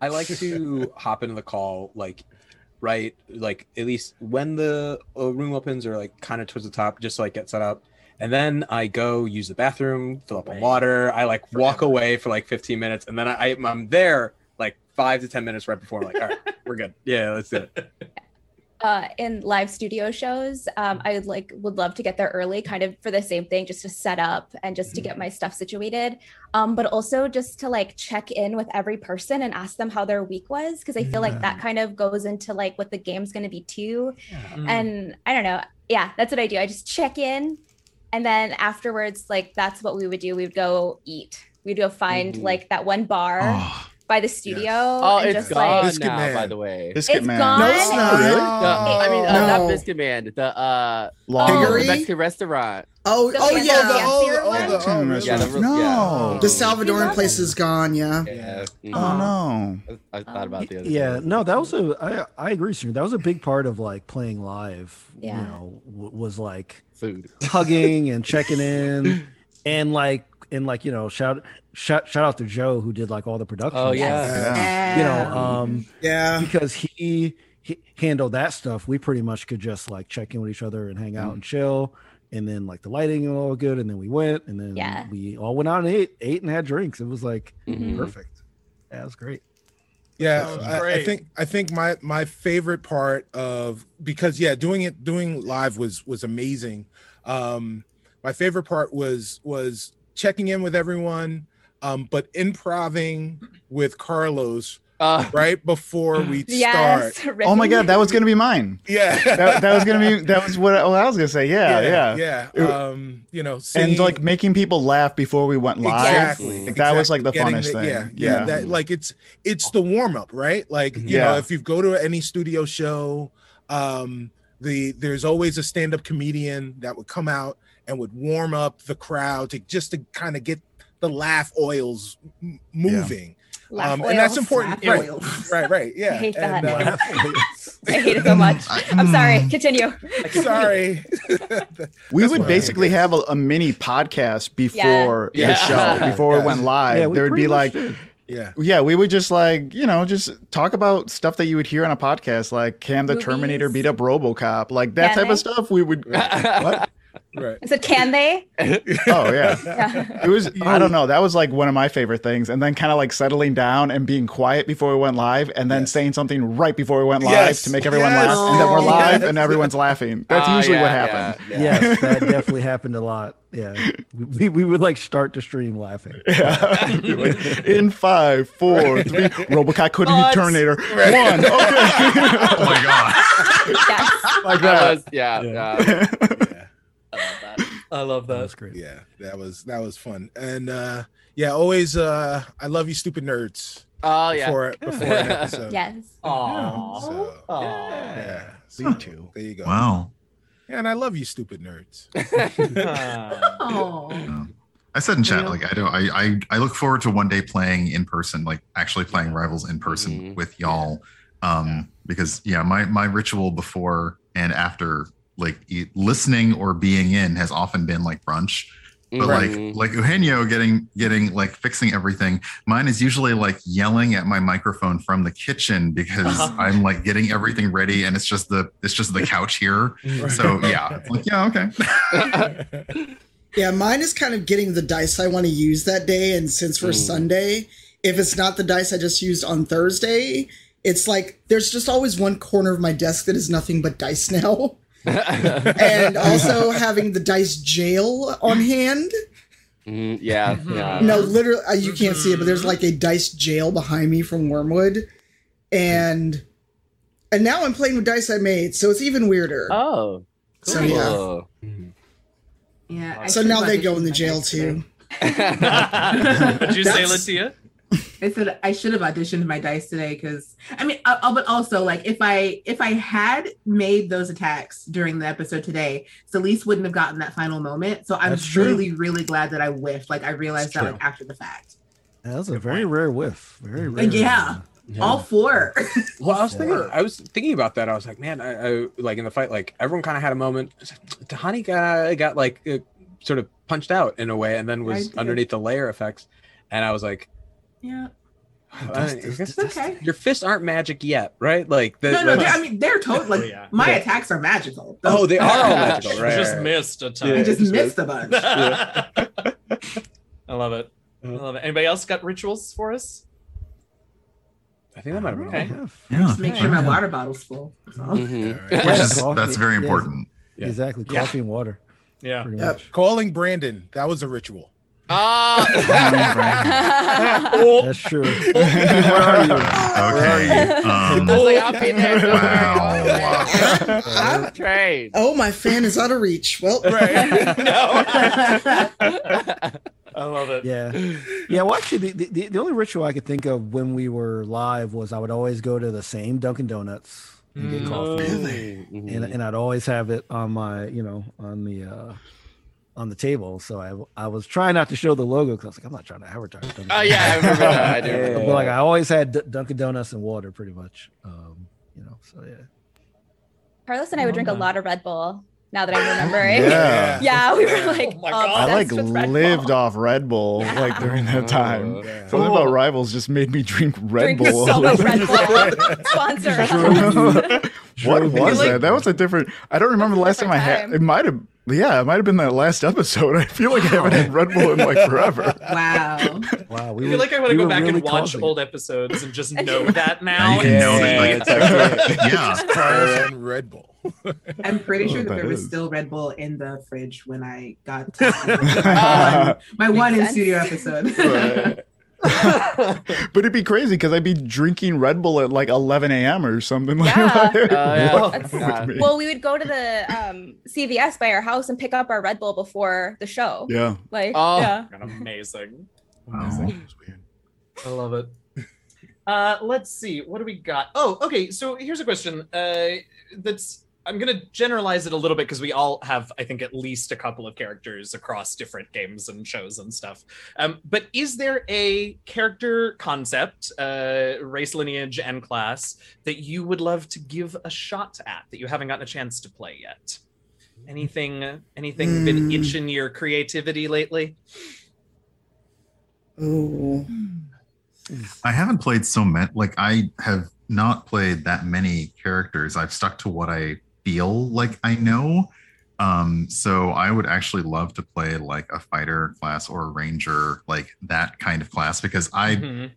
E: I like to hop into the call like right like at least when the uh, room opens or like kind of towards the top just so I get set up and then I go use the bathroom fill up on water I like walk away for like 15 minutes and then I I'm there like five to 10 minutes right before I'm like all right we're good yeah let's do it
G: uh, in live studio shows, um, I would like would love to get there early, kind of for the same thing, just to set up and just to get my stuff situated. Um, but also just to like check in with every person and ask them how their week was, because I feel like that kind of goes into like what the game's going to be too. And I don't know, yeah, that's what I do. I just check in, and then afterwards, like that's what we would do. We would go eat. We'd go find
F: Mhm.
G: like that one bar
D: Oh,
G: by the studio.
F: Oh,
G: and
F: it's
G: just
F: gone
G: like
H: Biscuit
F: now,
H: Man.
F: by the way.
J: Biscuit
G: It's
J: man.
G: gone?
A: No, it's not.
J: Really?
F: The- I mean, uh,
A: No.
F: not Biscuit Man. The uh,
J: Long.
F: The Mexican restaurant.
A: Oh,
G: The
A: oh yeah.
G: the-
H: oh,
G: fancier
H: oh,
G: one?
H: the, oh, really?
F: Yeah, the-
J: no.
F: yeah.
A: The Salvadoran place is gone. Yeah.
F: Yeah.
J: Oh no.
F: I, I thought about the other.
B: Yeah,
F: day.
B: no, that was a. I I agree, Serena. That was a big part of like playing live.
G: Yeah.
B: You know, w- was like
F: food.
B: hugging and checking in, and like and like you know shout shout shout out to Joe who did like all the production.
F: Oh yeah.
J: Yeah.
B: You know, um,
A: Yeah.
B: because he h- handle that stuff, we pretty much could just like check in with each other and hang out and chill. And then like the lighting was all good, and then we went, and then
G: Yeah.
B: we all went out and ate, ate and had drinks. It was like
F: Mhm.
B: perfect. Yeah, it was great.
H: Yeah, I, I think I think my my favorite part of because yeah, doing it doing live was was amazing. Um, my favorite part was was checking in with everyone, um, but improving with Carlos
F: Uh,
H: right before we
G: Yes.
H: start.
J: Oh my god, that was gonna be mine.
H: Yeah,
J: That, that was gonna be that was what, what I was gonna say. Yeah, yeah.
H: yeah.
J: It-
H: Um, you know,
J: And like making people laugh before we went live.
H: Exactly.
J: Like, that was like the
H: Getting
J: funnest thing.
H: Yeah, yeah, That like it's it's the warm up, right? Like you
J: Yeah.
H: know, if you go to any studio show, um, the there's always a stand up comedian that would come out and would warm up the crowd to just to kind of get the laugh oils m- moving.
G: Laugh
H: Um, and that's important,
I: Laugh
H: right?
I: oils.
H: Right, right, yeah.
G: I hate
H: And,
G: that.
H: uh,
G: I hate it so much. I'm sorry. Continue.
H: sorry.
J: We would basically have a, a mini podcast before
F: Yeah.
J: the show, before
H: Yeah.
J: it went live.
B: Yeah,
J: there would be like,
B: did.
H: yeah.
J: yeah, we would just like, you know, just talk about stuff that you would hear on a podcast, like can the Terminator beat up Robocop, like that
G: Can
J: type
G: they?
J: of stuff. We would, what?
H: Right.
G: I said, can they?
J: Oh, yeah.
G: Yeah.
J: It was, I don't know, that was like one of my favorite things. And then kind of like settling down and being quiet before we went live, and then
H: Yes.
J: saying something right before we went live
H: Yes.
J: to make everyone
H: Yes.
J: laugh. And then we're
G: Oh.
J: live
H: Yes.
J: and everyone's laughing. That's
F: Ah,
J: usually
F: yeah,
J: what
F: yeah,
J: happened.
F: yeah.
B: Yes, that definitely happened a lot. Yeah, we, we would like start the stream laughing.
J: Yeah. In five, four, three. Robocop couldn't hit
C: Nuts.
J: Terminator. One. Okay.
D: Oh my god.
G: Yes.
J: like
F: That
J: that.
F: was, yeah,
B: Yeah.
F: yeah.
H: Yeah.
F: I love that.
C: I love
B: That
C: that.
B: was great.
H: Yeah, that was that was fun. And uh yeah, always uh I love you stupid nerds
F: Oh yeah.
H: before before an episode.
G: Yes.
C: Aww.
H: So,
C: Aw.
H: yeah. So,
J: Me too.
H: there you go.
D: Wow.
H: Yeah, and I love you stupid nerds.
I: Oh.
D: I said in chat,
I: Yeah.
D: like I don't I, I I look forward to one day playing in person, like actually playing rivals in person
F: Mhm.
D: with y'all. Um because yeah, my my ritual before and after like listening or being in has often been like brunch. But
F: Mhm.
D: like like Eugenio getting getting like fixing everything. Mine is usually like yelling at my microphone from the kitchen because I'm like getting everything ready and it's just the it's just the couch here. So yeah, it's like yeah, okay.
A: Yeah, mine is kind of getting the dice I want to use that day. And since for
F: Mm.
A: Sunday, if it's not the dice I just used on Thursday, it's like there's just always one corner of my desk that is nothing but dice now. and also having the dice jail on hand.
F: Mhm, yeah, yeah.
A: No, literally, uh, you can't see it, but there's like a dice jail behind me from Wormwood, and and now I'm playing with dice I made, so it's even weirder.
F: Oh.
A: so yeah,
F: cool.
I: Yeah. I
A: so now they go in the jail too.
C: What'd you say,
A: That's-
C: Latia?
I: I said I should have auditioned my dice today because I mean, uh, uh, but also like if I if I had made those attacks during the episode today, Celeste wouldn't have gotten that final moment. So I'm
B: That's true.
I: really really glad that I whiffed. Like I realized
B: It's
I: that like after the fact.
B: That was a very rare whiff. Very rare.
I: Yeah. All four.
E: Well, I was thinking, I was thinking about that. I was like, man, I, I like in the fight, like everyone kind of had a moment. Tahani got got like uh, sort of punched out in a way, and then was underneath the layer effects, and I was like,
I: yeah.
E: I guess
I: It's okay.
E: your fists aren't magic yet, right? Like the,
I: No, no,
E: the-
I: they're, I mean they're totally like
C: Oh, yeah.
I: my
E: Yeah.
I: attacks are magical.
E: oh, they are all magical, right?
C: just
E: right,
C: missed a ton.
E: Yeah.
I: just
E: just
I: missed a bunch.
C: I love it. I love it. Anybody else got rituals for us?
E: I think that might have been
C: Okay.
E: all.
D: Yeah.
I: Just make sure my water bottle's full. That's all.
F: Mhm.
D: Which
B: Yeah,
D: is
B: coffee.
D: that's very important.
E: Yeah.
B: Exactly.
C: Yeah.
B: Coffee and water.
C: Yeah.
B: Pretty
A: Yep.
H: Calling Brandon, that was a ritual.
F: Ah.
B: That's true. Where are you?
D: Okay. Um,
F: I was like, I'll be there.
D: Wow.
F: I'm trained.
A: Oh, my fan is out of reach. Well, right. no.
C: I love it.
B: Yeah. Yeah. Well, actually, the, the, the only ritual I could think of when we were live was I would always go to the same Dunkin' Donuts and get
C: Mm.
B: coffee.
F: Mhm.
B: and, and I'd always have it on my, you know, on the uh on the table. So I I was trying not to show the logo because I was like, I'm not trying to advertise. Dunkin'
F: Oh yeah, I remember that. I do.
E: Yeah.
B: But like I always had D- Dunkin' Donuts and water, pretty much. Um, you know, so yeah.
G: Carlos and I would drink a lot of Red Bull Now that I'm remembering.
J: Yeah.
G: Yeah, we were like,
C: Oh my God.
J: I like lived
G: Bull.
J: off Red Bull
G: Yeah.
J: like during that time.
F: Oh,
H: yeah.
J: Something about rivals just made me drink Red
G: Drink
J: Bull.
G: so much Red Bull. Sponsor.
J: what was
C: you.
J: that? That was a different. I don't remember the last time I had. It might have. Yeah, it might have been that last episode. I feel like I haven't had Red Bull in like forever.
I: Wow.
B: Wow, we
C: I
B: were-
C: feel like I want to
B: we
C: go back
B: really
C: and watch
B: causing
C: old episodes and just know that
D: Now
C: now.
D: you can know that, like,
F: it's okay.
D: yeah.
H: Fire and Red Bull.
I: I'm pretty oh, sure
J: Oh,
I: that
J: that
I: there was still Red Bull in the fridge when I got to my one, my one in studio episode.
J: Right. but it'd be crazy because I'd be drinking Red Bull at like 11 a.m. or something. Like
G: Yeah.
J: that.
F: Oh, yeah.
J: What's
G: That's-
J: wrong with me?
G: Well, we would go to the um, CVS by our house and pick up our Red Bull before the show.
J: yeah.
G: Like,
F: Oh.
G: yeah.
C: Amazing.
D: Wow.
C: I love it. Uh, let's see. What do we got? Oh, okay. So here's a question. Uh, that's I'm gonna generalize it a little bit because we all have, I think, at least a couple of characters across different games and shows and stuff. Um, but is there a character concept, uh, race, lineage, and class that you would love to give a shot at that you haven't gotten a chance to play yet? Anything? Anything been
A: Mm.
C: itching your creativity lately?
A: Ooh.
D: I haven't played so many. Like I have not played that many characters. I've stuck to what I feel like I know. Um, so I would actually love to play like a fighter class or a ranger, like that kind of class, because I,
C: Mhm.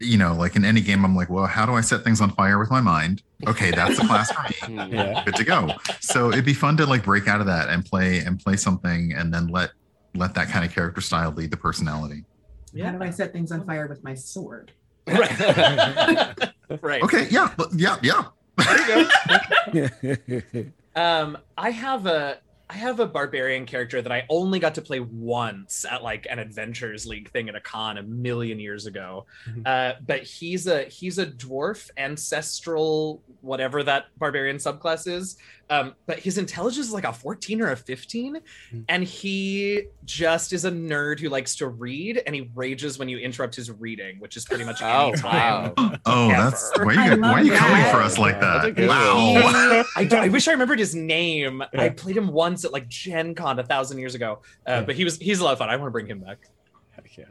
D: you know, like in any game, I'm like, well, how do I set things on fire with my mind? Okay, that's the class for me.
F: Yeah.
D: Good to go. So it'd be fun to like break out of that and play and play something, and then let let that kind of character style lead the personality.
I: How do I set things on fire with my sword?
C: Right. right.
D: Okay, yeah, Yeah. yeah, yeah.
C: Um, I have a I have a barbarian character that I only got to play once at like an Adventures League thing at a con a million years ago.
F: Mhm.
C: Uh, but he's a he's a dwarf ancestral whatever that barbarian subclass is. Um, but his intelligence is like a 14 or a 15,
F: Mhm.
C: and he just is a nerd who likes to read, and he rages when you interrupt his reading, which is pretty much any
F: Oh,
C: time.
F: wow.
D: Oh,
C: Ever.
D: that's why
I: I
D: you why are you coming for us like that?
F: good
D: Wow.
C: I, d- I wish I remembered his name. I played him once at like Gen Con a thousand years ago, uh,
B: Yeah.
C: but he was he's a lot of fun. I want to bring him back.
F: Heck yeah.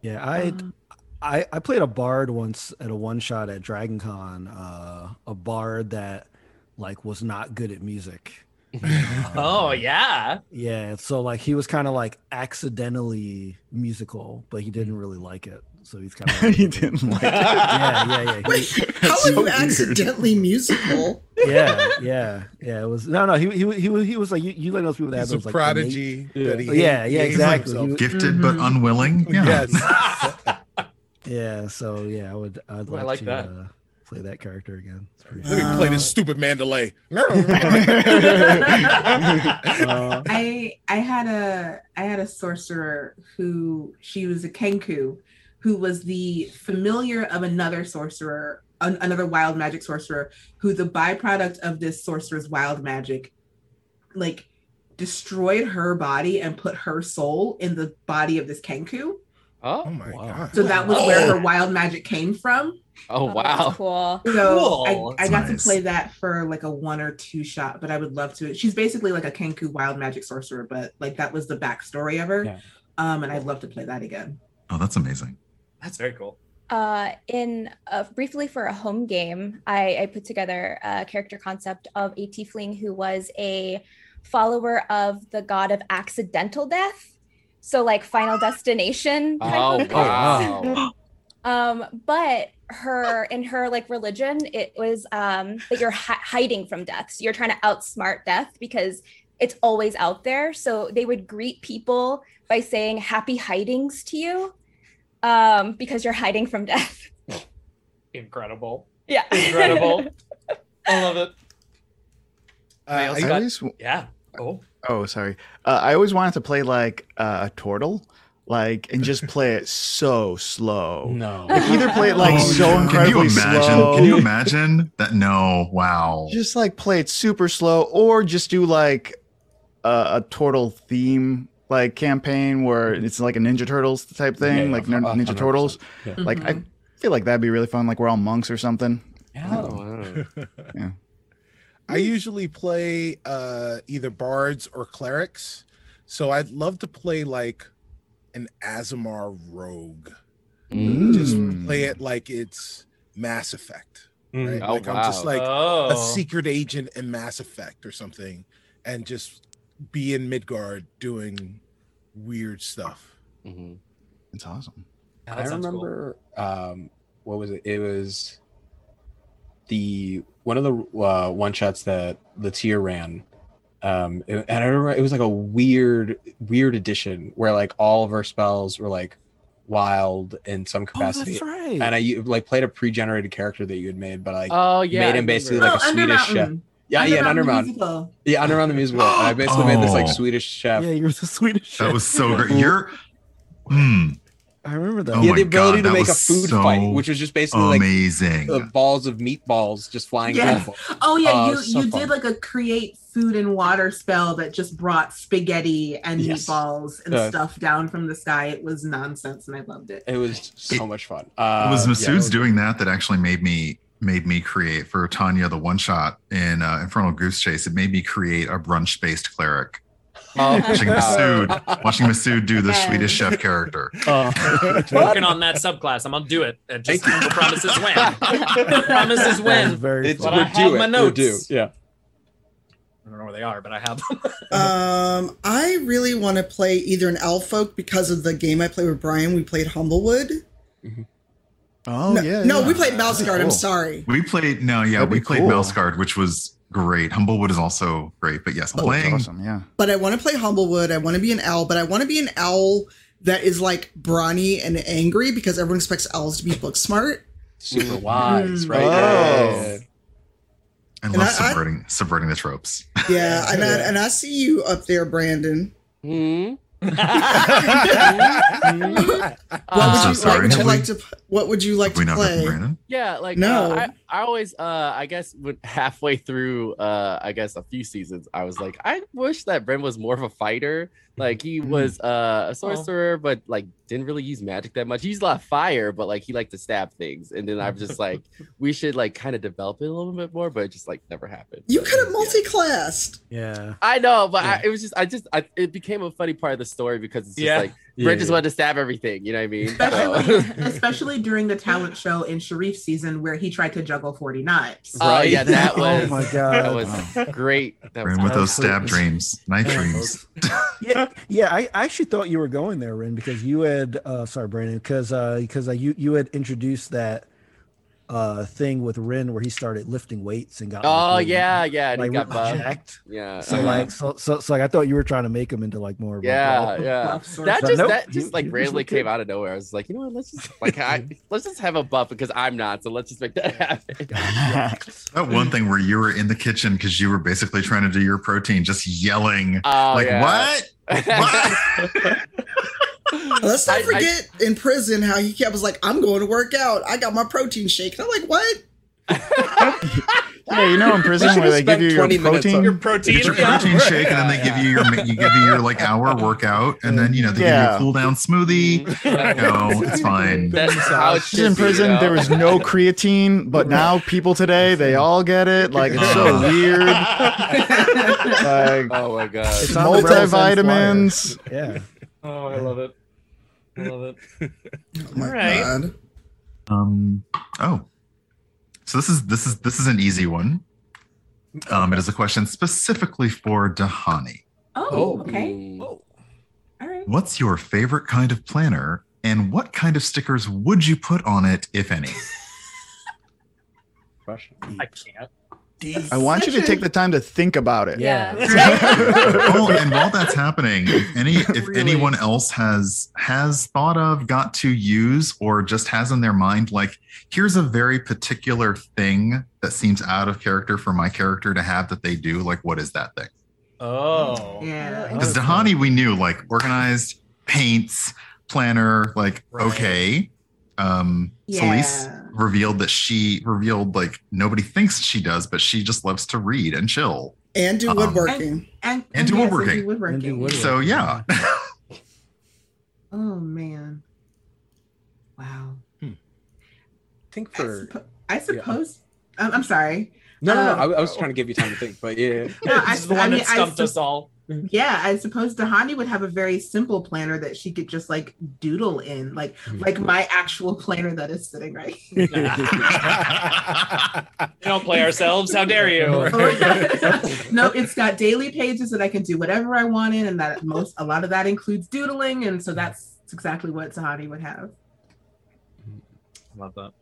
B: Yeah, I, I I played a bard once at a one shot at Dragon Con. Uh, a bard that like was not good at music.
C: Oh yeah,
B: Yeah, so like he was kind of like accidentally musical, but he didn't really like it. So he's kind of
J: he didn't like it.
B: yeah, yeah, yeah.
A: Wait, how
J: That's
A: are
J: so
A: you
J: weird.
A: accidentally musical?
B: yeah, yeah, yeah. It was no, no. He he he he was like you, you like those people that have
H: He's a
B: those like
H: prodigy.
F: Yeah.
H: that he
B: Yeah, yeah, exactly.
H: himself.
B: He was-
D: Gifted but
I: Mhm.
D: unwilling. Yeah.
H: Yes.
B: Yeah, so yeah, I would I'd
C: Ooh, I
B: like,
C: like
B: to
C: that.
B: Uh, play that character again. It's pretty
H: Let me play this stupid Mandalay.
B: Uh,
I: I I had a I had a sorcerer who she was a Kenku, who was the familiar of another sorcerer, an, another wild magic sorcerer, who the byproduct of this sorcerer's wild magic, like destroyed her body and put her soul in the body of this Kenku.
H: oh
F: Oh,
H: my
B: Wow.
H: god.
I: So that was where her wild magic came from.
F: Oh
G: that's
F: wow.
G: cool.
I: So
C: Cool.
I: I, I got
D: nice.
I: to play that for like a one or two shot, but I would love to. She's basically like a Kenku wild magic sorcerer, but like that was the backstory of her.
F: Yeah.
I: Um, and I'd love to play that again.
D: Oh, that's amazing.
C: that's very cool.
G: Uh, in uh, briefly for a home game, I, I put together a character concept of a tiefling who was a follower of the god of accidental death. So like Final Destination. type
F: Oh
G: of
F: wow.
G: um but her in her like religion it was um that you're hi- hiding from death so you're trying to outsmart death because it's always out there so they would greet people by saying happy hidings to you um because you're hiding from death
C: Incredible,
G: yeah
C: incredible. I love it.
H: Uh,
C: I also
J: I
H: I-
C: got-
J: always,
C: Yeah. Oh,
J: oh, sorry. Uh, I always wanted to play like uh, a turtle, like, and just play it so slow.
F: No.
J: Like either play it like
D: Oh,
J: so
D: can you imagine?
J: slow.
D: Can you imagine that? No. Wow.
J: just like play it super slow, or just do like a, a turtle theme like campaign where it's like a Ninja Turtles type thing,
F: Yeah, yeah,
J: like Ninja
F: 100%.
J: Turtles.
F: Yeah.
J: Like I
I: Mhm.
J: feel like that'd be really fun. Like we're all monks or something.
F: Oh, wow.
H: I usually play uh, either bards or clerics. So I'd love to play like an Aasimar rogue. Just play it like it's Mass Effect. Right?
F: Oh,
H: like I'm just like
C: Oh.
H: a secret agent in Mass Effect or something, and just be in Midgard doing weird stuff.
F: Mhm.
J: It's awesome.
C: Yeah,
E: I
C: that sounds cool.
E: remember um what was it? It was the one of the uh, one shots that Latia ran. Um it- and I remember it was like a weird, weird edition where like all of our spells were like wild in some
B: Oh,
E: capacity.
B: that's right.
E: And I u- like played a pre-generated character that you had made, but like
F: Oh yeah.
E: made him basically
F: remember.
E: like a
I: oh,
E: Swedish chef.
I: Undermountain.
E: Yeah, yeah, an
I: the
E: Undermount.
I: musical.
E: Yeah, Underground the musical. And I basically made this like
D: Oh.
E: Swedish chef.
B: yeah, you're the Swedish. Chef.
D: That was so great. You're hmm,
B: I remember that.
D: Oh
E: he had the ability
D: God,
E: to make a food
D: so
E: fight, which was just basically like
D: amazing.
E: uh, balls of meatballs just flying
I: Yes. Oh yeah,
E: Oh,
I: you
E: so
I: you
E: fun.
I: did like a create food and water spell that just brought spaghetti and
E: Yes.
I: meatballs and
E: Uh,
I: stuff down from the sky. It was nonsense, and I loved it.
E: It was so much fun.
D: it
E: Uh,
D: was
E: yeah,
D: Masood's
E: it
D: doing that that actually made me made me create for Tanya the one shot in uh, Infernal Goose Chase. It made me create a brunch based cleric.
E: Oh,
D: Watching Masood, watching Masood do the Swedish chef character.
C: Working on that subclass. I'm gonna do it. And just the promises win. the promises
B: That was
C: win.
B: very
E: It's
C: But
B: fun.
C: I have
E: due
C: my
E: it. We're due.
C: notes.
E: Yeah.
C: I don't know where they are, but I have them.
A: Um, I really want to play either an elf folk because of the game I played with Brian. We played Humblewood.
J: Oh
A: no,
J: yeah.
A: no,
J: yeah.
A: we played Mouse Guard. I'm sorry.
D: We played no, yeah,
J: That'd
D: we played
J: cool.
D: Mouse Guard, which was great. Humblewood is also great, but yes,
J: it's
D: playing
J: awesome. Yeah.
A: But I want to play Humblewood. I want to be an owl, but I want to be an owl that is like brawny and angry because everyone expects owls to be book smart.
E: Super wise,
I: Mm.
E: right?
J: Oh.
D: I
A: And
D: love
A: I- I-
D: subverting subverting the tropes.
A: Yeah, and I, and I see you up there, Brandon.
F: Hmm?
A: What
D: I'm
A: would
D: so
A: you,
D: sorry.
A: What would you
D: Have
A: like
D: we-
A: to? What would you like
D: Have we
A: to
D: not met
A: play?
F: Yeah, like
A: No.
F: uh, I, I always uh I guess when halfway through uh I guess a few seasons I was like I wish that Bren was more of a fighter. Like he
A: Mm-hmm.
F: was uh, a
A: Oh.
F: sorcerer, but like didn't really use magic that much. He used a lot of fire, but like he liked to stab things. And then I'm just like, we should like kind of develop it a little bit more, but it just like never happened.
A: You could have
F: yeah.
A: multi-classed.
B: Yeah.
F: I know, but
E: Yeah.
F: I, it was just I just I, it became a funny part of the story because it's just
C: Yeah.
F: like
E: Yeah,
F: just
E: yeah.
F: wanted to stab everything. You know what I mean?
I: Especially,
F: So-
I: especially during the talent show in Sharif season where he tried to juggle 40 knives.
F: Oh yeah, that was.
B: Oh
F: was
B: my
F: that was great. That was
D: with those stab
B: so-
D: dreams, knife dreams.
B: yeah, yeah. I, I actually thought you were going there, Ren, because you had uh sorry, Brandon, because uh because uh, you you had introduced that uh thing with Ren where he started lifting weights and got like,
F: Oh
B: really,
F: yeah, yeah, and he got
B: really jacked.
F: Yeah.
B: So
F: uh-huh.
B: like so, so so like I thought you were trying to make him into like more
F: yeah, yeah. That just
B: Nope,
F: that just like randomly came out of nowhere. I was like, you know what? Let's just like I let's just have a buff because I'm not. So let's just make that happen.
D: That one thing where you were in the kitchen because you were basically trying to do your protein, just yelling,
F: Oh,
D: like,
F: yeah.
D: what? What?
A: Let's not
F: I- I-
A: forget in prison how he kept was like, "I'm going to work out. I got my protein shake." And I'm like, "What?"
J: Yeah, you know in prison where they give you your
E: 20 minutes
J: protein.
C: Your protein.
D: your
C: yeah.
D: protein shake, and then they give you your you give you your like hour workout, and then you know they give you a cool down smoothie. Mm-hmm. No, it's fine.
F: That's how it
J: in prison,
F: you know?
J: there was no creatine, but now people today they all get it. Like it's so uh. weird. Like
F: Oh my god.
B: It's on the Rel's End
J: multivitamins.
B: Yeah.
C: Oh, I love it. I love it.
A: Oh my
C: All right.
A: god!
D: Um. Oh, so this is this is this is an easy one. Um, it is a question specifically for Dahani.
I: Oh, okay.
F: Mm.
I: All right.
D: What's your favorite kind of planner, and what kind of stickers would you put on it, if any?
E: Question.
C: I can't.
J: I want you to take the time to think about it.
G: Yeah.
D: oh, and while that's happening, if any if
I: Really?
D: anyone else has has thought of, got to use, or just has in their mind, like, here's a very particular thing that seems out of character for my character to have that they do, like, what is that thing?
C: Oh.
I: Yeah.
D: Because Dahani, we knew like organized, paints, planner, like
C: Right.
D: okay. Um Celise
I: Yeah.
D: revealed that she revealed like nobody thinks she does, but she just loves to read and chill.
A: And do
D: Um,
A: woodworking.
I: And,
D: And do
I: yes,
D: woodworking.
I: do woodworking.
B: And do woodworking.
D: So yeah.
I: Oh man. Wow.
E: I think
I: I,
E: for
I: suppo- I suppose I'm, I'm sorry.
E: No, no, no.
I: Um,
E: I, I was trying to give you time to think, but yeah.
I: No, I-
C: this is the one
I: I mean,
C: that
I: I
C: stumped
I: sup-
C: us all.
I: Yeah, I suppose Dahani would have a very simple planner that she could just like doodle in, like like my actual planner that is sitting right. here.
C: We don't play ourselves. How dare you?
I: no, it's got daily pages that I can do whatever I want in, and that most a lot of that includes doodling, and so that's exactly what Tahani would have.
C: Love that.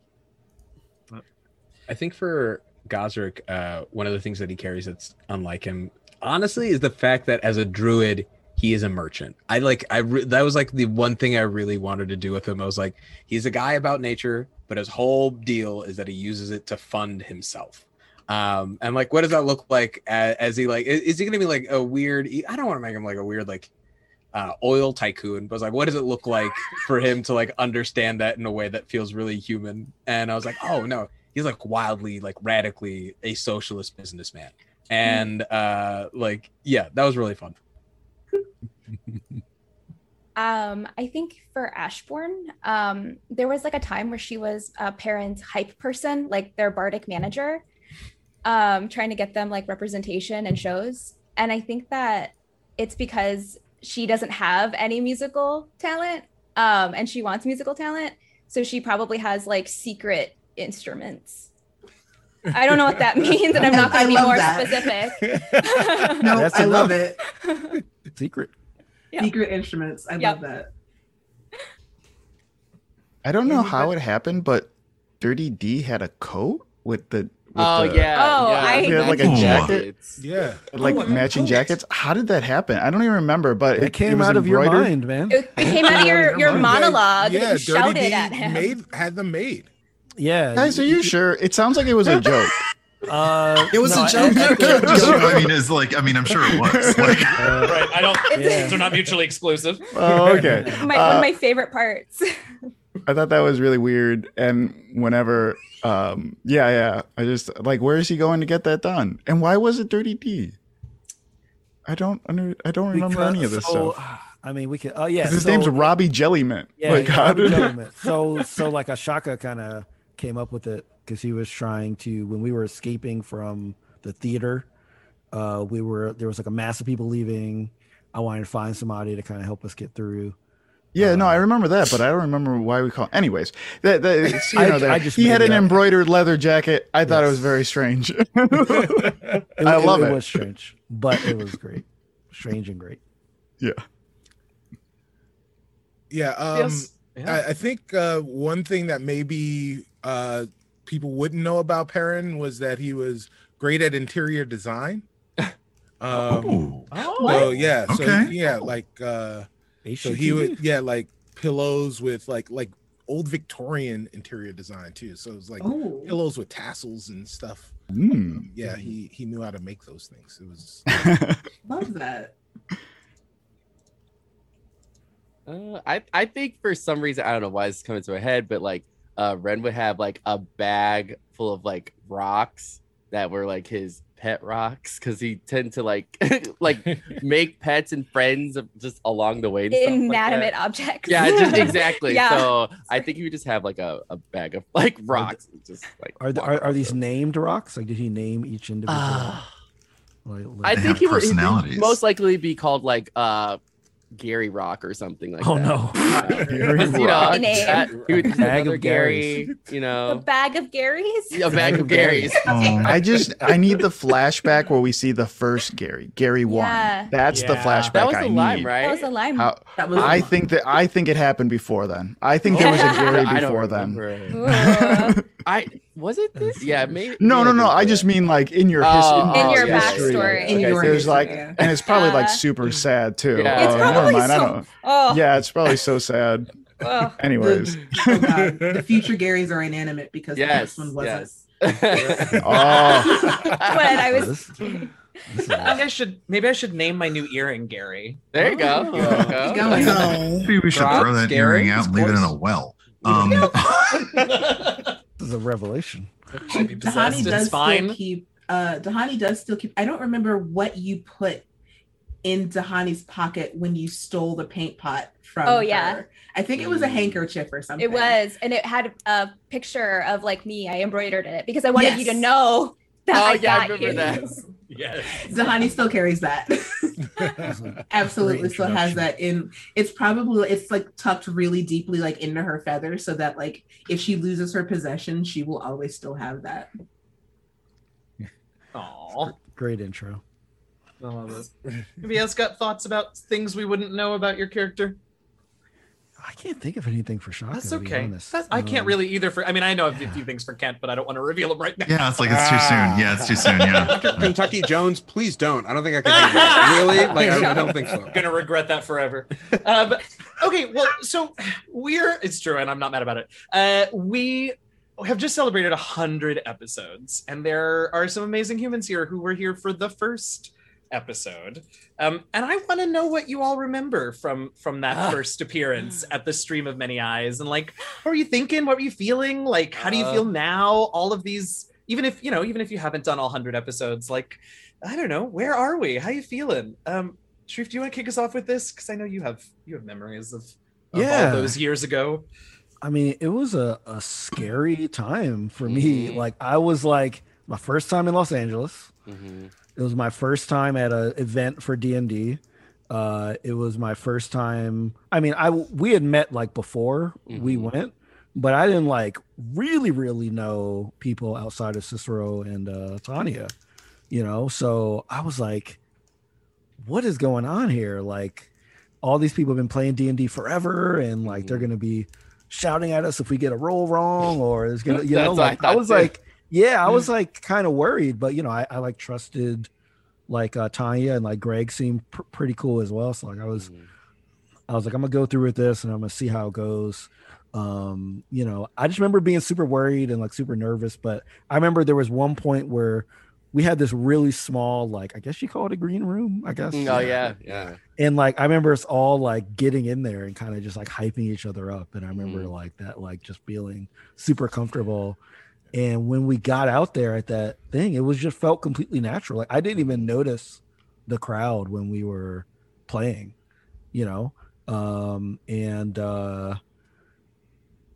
E: I think for Gosrick, uh, one of the things that he carries that's unlike him, honestly, is the fact that as a druid, he is a merchant. I like, I re- that was like the one thing I really wanted to do with him. I was like, he's a guy about nature, but his whole deal is that he uses it to fund himself. Um, and like, what does that look like as, as he like? Is, is he gonna be like a weird? I don't want to make him like a weird like uh, oil tycoon, but was like, what does it look like for him to like understand that in a way that feels really human? And I was like, oh no, he's like wildly, like radically a socialist businessman. And uh like, yeah, that was really fun.
G: Um, I think for Ashbourne, um, there was like a time where she was a parent hype person, like their bardic manager, um, trying to get them like representation and shows. And I think that it's because she doesn't have any musical talent, um, and she wants musical talent. So she probably has like secret instruments. I don't know what that means, and I'm not going to be more
I: that.
G: specific.
I: No,
B: That's
I: I love it.
B: Secret.
G: Yeah.
I: Secret instruments. I
G: Yep.
I: love that.
J: I don't know how it happened, but Dirty D had a coat with the. With
F: Oh
J: the,
F: yeah.
G: Oh,
F: yeah.
G: I-
J: had like a jacket,
H: Yeah.
J: like
C: Oh,
J: matching jackets. How did that happen? I don't even remember, but
B: It
J: it,
B: came
J: was
B: out of your mind, man.
G: It came out of your, your
H: Yeah,
G: monologue.
H: Yeah,
G: that you
H: Dirty
G: shouted
H: D
G: at him.
H: made had them made.
B: Yeah.
J: Guys, are you sure? It sounds like it was a joke.
B: Uh,
A: It was
B: no,
A: a
B: I-
A: joke.
B: I-
A: You can't
D: So,
A: joke.
D: I mean, it's like I mean, I'm sure it was. Like,
B: uh,
C: Right. I don't.
B: Yeah.
C: They're not mutually exclusive.
J: Oh, okay.
G: my, one
J: Uh,
G: of my favorite parts.
J: I thought that was really weird. And whenever, um, yeah, yeah, I just like, where is he going to get that done? And why was it Dirty D? I don't under, I don't remember
B: because-
J: any of this
B: so,
J: stuff.
B: I mean, we could. Oh yeah,
J: His
B: so-
J: name's Robbie Jellymint.
B: Yeah,
J: like,
B: yeah, Robbie
J: did-
B: Jellymint. so so like Ashaka kind of came up with it because he was trying to when we were escaping from the theater. Uh, we were there was like a mass of people leaving. I wanted to find somebody to kind of help us get through.
J: Yeah, no, I
B: Um,
J: remember that, but I don't remember why we call. Anyways, that, that it's, you
B: I-
J: know, that-
B: I just
J: he had an
B: up.
J: embroidered leather jacket. I thought it was very strange.
B: It,
J: I love
B: it.
J: it.
B: was strange, but it was great, strange and great.
J: yeah.
H: Yeah. Um,
C: Yes. Yeah.
H: I, I think uh, one thing that maybe uh, people wouldn't know about Perrin was that he was great at interior design. Um,
C: Oh.
H: so yeah, so
D: Okay.
H: yeah, like uh, so he would yeah, like pillows with like like old Victorian interior design too. So it was like
I: Oh,
H: pillows with tassels and stuff.
J: Mm.
H: Yeah, he he knew how to make those things. It was
I: love that.
F: Uh, I I think for some reason I don't know why this is coming to my head, but like uh Ren would have like a bag full of like rocks that were like his pet rocks because he tend to like like make pets and friends of- just along the way. And stuff like.
G: Inanimate objects.
F: yeah, just exactly.
G: Yeah.
F: So I think he would just have like a, a bag of like rocks, and just like.
B: Are, the, are, are these named rocks? Like, did he name each individual?
F: Ah.
B: like,
F: I
B: like-
D: They
F: think he would he'd most likely be called like uh Gary Rock or something like that.
B: oh
F: that.
B: no,
J: Gary
F: you know,
J: Rock.
G: Name.
F: that- he would
B: Bag of
F: Gary,
B: Garys.
F: you
G: A
F: know,
G: bag of Garys.
F: a bag of Garys.
D: Oh,
J: I just I need the flashback where we see the first Gary, Gary one.
G: Yeah.
J: That's the
B: Yeah.
J: flashback
F: That was
J: I
F: the
J: need.
F: lime, right?
G: That was a lime.
J: How,
I: That was
J: I think that I think it happened before then. I think there was a Gary before then.
F: Remember.
G: Ooh.
F: I was it this? Yeah, maybe.
J: No,
F: yeah,
J: no, no. I just mean like in your
F: Oh,
J: his,
G: In
F: oh,
G: your
F: yeah,
J: history.
G: backstory.
I: In
F: Okay,
I: your
F: so
J: There's like,
I: Yeah.
J: and it's probably like
G: Uh,
J: super sad too.
F: Yeah.
G: It's
J: Oh, never
G: probably
J: mind, I
G: so-
J: don't-
G: Oh,
J: Yeah, it's probably so sad.
G: oh.
J: Anyways,
I: oh God, the future Garys are inanimate because the
F: Yes,
I: first one wasn't.
F: yes.
J: oh,
G: When I
B: Oh,
G: was
B: this- this
C: Maybe I should. Maybe I should name my new earring Gary.
F: there you go. There you go.
I: Keep going.
A: No.
D: maybe we should
E: Rock,
D: throw that
E: scary,
D: earring out and leave it in a well. Um,
B: this is a revelation.
C: Might.
I: Dahani does
C: fine.
I: still keep. Uh, Dahani does still keep. I don't remember what you put in Dahani's pocket when you stole the paint pot from
G: Oh, yeah.
I: her. I think it was a handkerchief or something.
G: It was, and it had a picture of like me. I embroidered it because I wanted you to know that
F: Oh,
G: I
F: yeah, I
G: got
F: remember
G: you.
F: that.
C: Yes.
I: Dahani still carries that. Absolutely still has that in it's probably it's like tucked really deeply like into her feathers so that like if she loses her possession, she will always still have that.
C: Aw.
B: Great intro.
C: I love it. Anybody else got thoughts about things we wouldn't know about your character?
B: I can't think of anything for Shaka.
C: That's
B: to be
C: okay.
B: honest.
C: That's, I can't
B: Um,
C: really either. For I mean, I know a few things for Kent, but I don't want to reveal them right now.
D: Yeah, it's like it's too soon. Yeah, it's too soon. Yeah.
E: Kentucky Jones, please don't. I don't think I can. really? Like, I, I don't think so.
C: I'm gonna regret that forever. Uh, but okay, well, so we're it's true, and I'm not mad about it. Uh, we have just celebrated a hundred episodes, and there are some amazing humans here who were here for the first episode. Um, and I want to know what you all remember from from that
F: Ah.
C: first appearance at the Stream of Many Eyes, and like, what were you thinking? What were you feeling? Like, how do you
F: Uh.
C: feel now? All of these, even if you know, even if you haven't done all hundred episodes, like, I don't know, where are we? How are you feeling? Um, Sharif, do you want to kick us off with this? Because I know you have you have memories of, of
B: Yeah.
C: all those years ago.
B: I mean, it was a, a scary time for me.
F: Mhm.
B: Like I was like my first time in Los Angeles.
F: Mhm.
B: It was my first time at an event for D and D. Uh, it was my first time. I mean, I we had met like before we
F: Mhm.
B: went, but I didn't like really, really know people outside of Cicero and uh, Tanya. You know, so I was like, "What is going on here?" Like, all these people have been playing D and D forever, and like they're
F: Mhm.
B: gonna be shouting at us if we get a roll wrong, or it's gonna, you know,
F: That's I
B: like I, was
F: too.
B: like, yeah, I was like kind of worried, but you know, I, I like trusted like uh Tanya and like Greg seemed pr- pretty cool as well. So like I was,
F: Mhm.
B: I was like, I'm gonna go through with this and I'm gonna see how it goes. Um, you know, I just remember being super worried and like super nervous, but I remember there was one point where we had this really small, like I guess you call it a green room, I guess.
F: Oh yeah, yeah.
B: And like I remember us all like getting in there and kind of just like hyping each other up. And I remember
F: Mhm.
B: like that, like just feeling super comfortable. And when we got out there at that thing, it was just felt completely natural. Like I didn't even notice the crowd when we were playing, you know. Um, and uh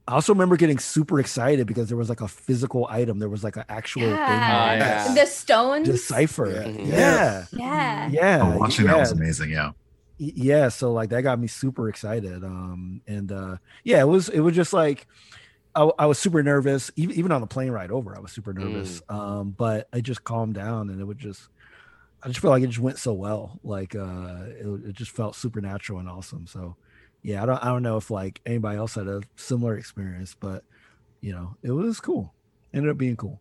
B: I also remember getting super excited because there was like a physical item. There was like an actual
G: Yeah.
F: Oh, yeah.
G: The stones.
B: decipher.
H: Yeah.
B: Yeah.
G: yeah.
B: Yeah.
D: Oh, watching
B: yeah.
D: that was amazing. Yeah.
B: Yeah so like that got me super excited um and uh yeah it was it was just like i, I was super nervous. Even, even on the plane ride over i was super nervous um but i just calmed down and it would just i just feel like it just went so well. Like uh it, it just felt supernatural and awesome. So yeah i don't i don't know if like anybody else had a similar experience but you know it was cool. Ended up being cool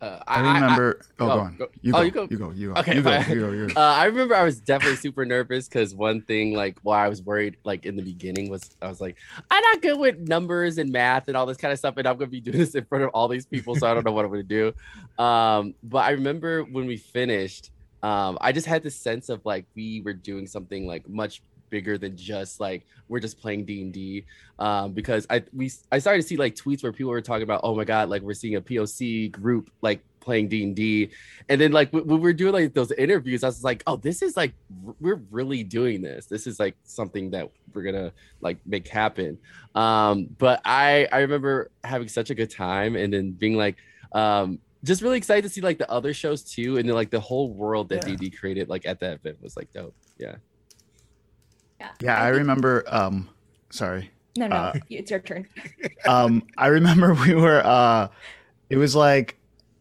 F: Uh,
J: I remember. oh,
F: oh,
J: go on.
F: go-
J: You
F: oh,
J: go.
F: you go.
J: You go. You go.
F: Okay,
J: You go. You go. You go.
F: Uh, I remember I was definitely super nervous because one thing, like, why I was worried, like, in the beginning was I was like, I'm not good with numbers and math and all this kind of stuff, and I'm gonna be doing this in front of all these people, so I don't know what I'm gonna do. Um, but I remember when we finished, um, I just had this sense of like we were doing something like much bigger than just like we're just playing D and D. Um, because I we I started to see like tweets where people were talking about, oh my god, like we're seeing a POC group like playing D and D, and then like when we were doing like those interviews, I was like, oh, this is like we're really doing this. This is like something that we're gonna like make happen. Um, but I I remember having such a good time, and then being like, um, just really excited to see like the other shows too, and then like the whole world that
B: Yeah.
F: DD created like at that event was like dope. Yeah.
J: Yeah, Yeah, I remember. Um, sorry.
G: No, no,
J: Uh,
G: it's your turn.
J: um, I remember we were. Uh, it was like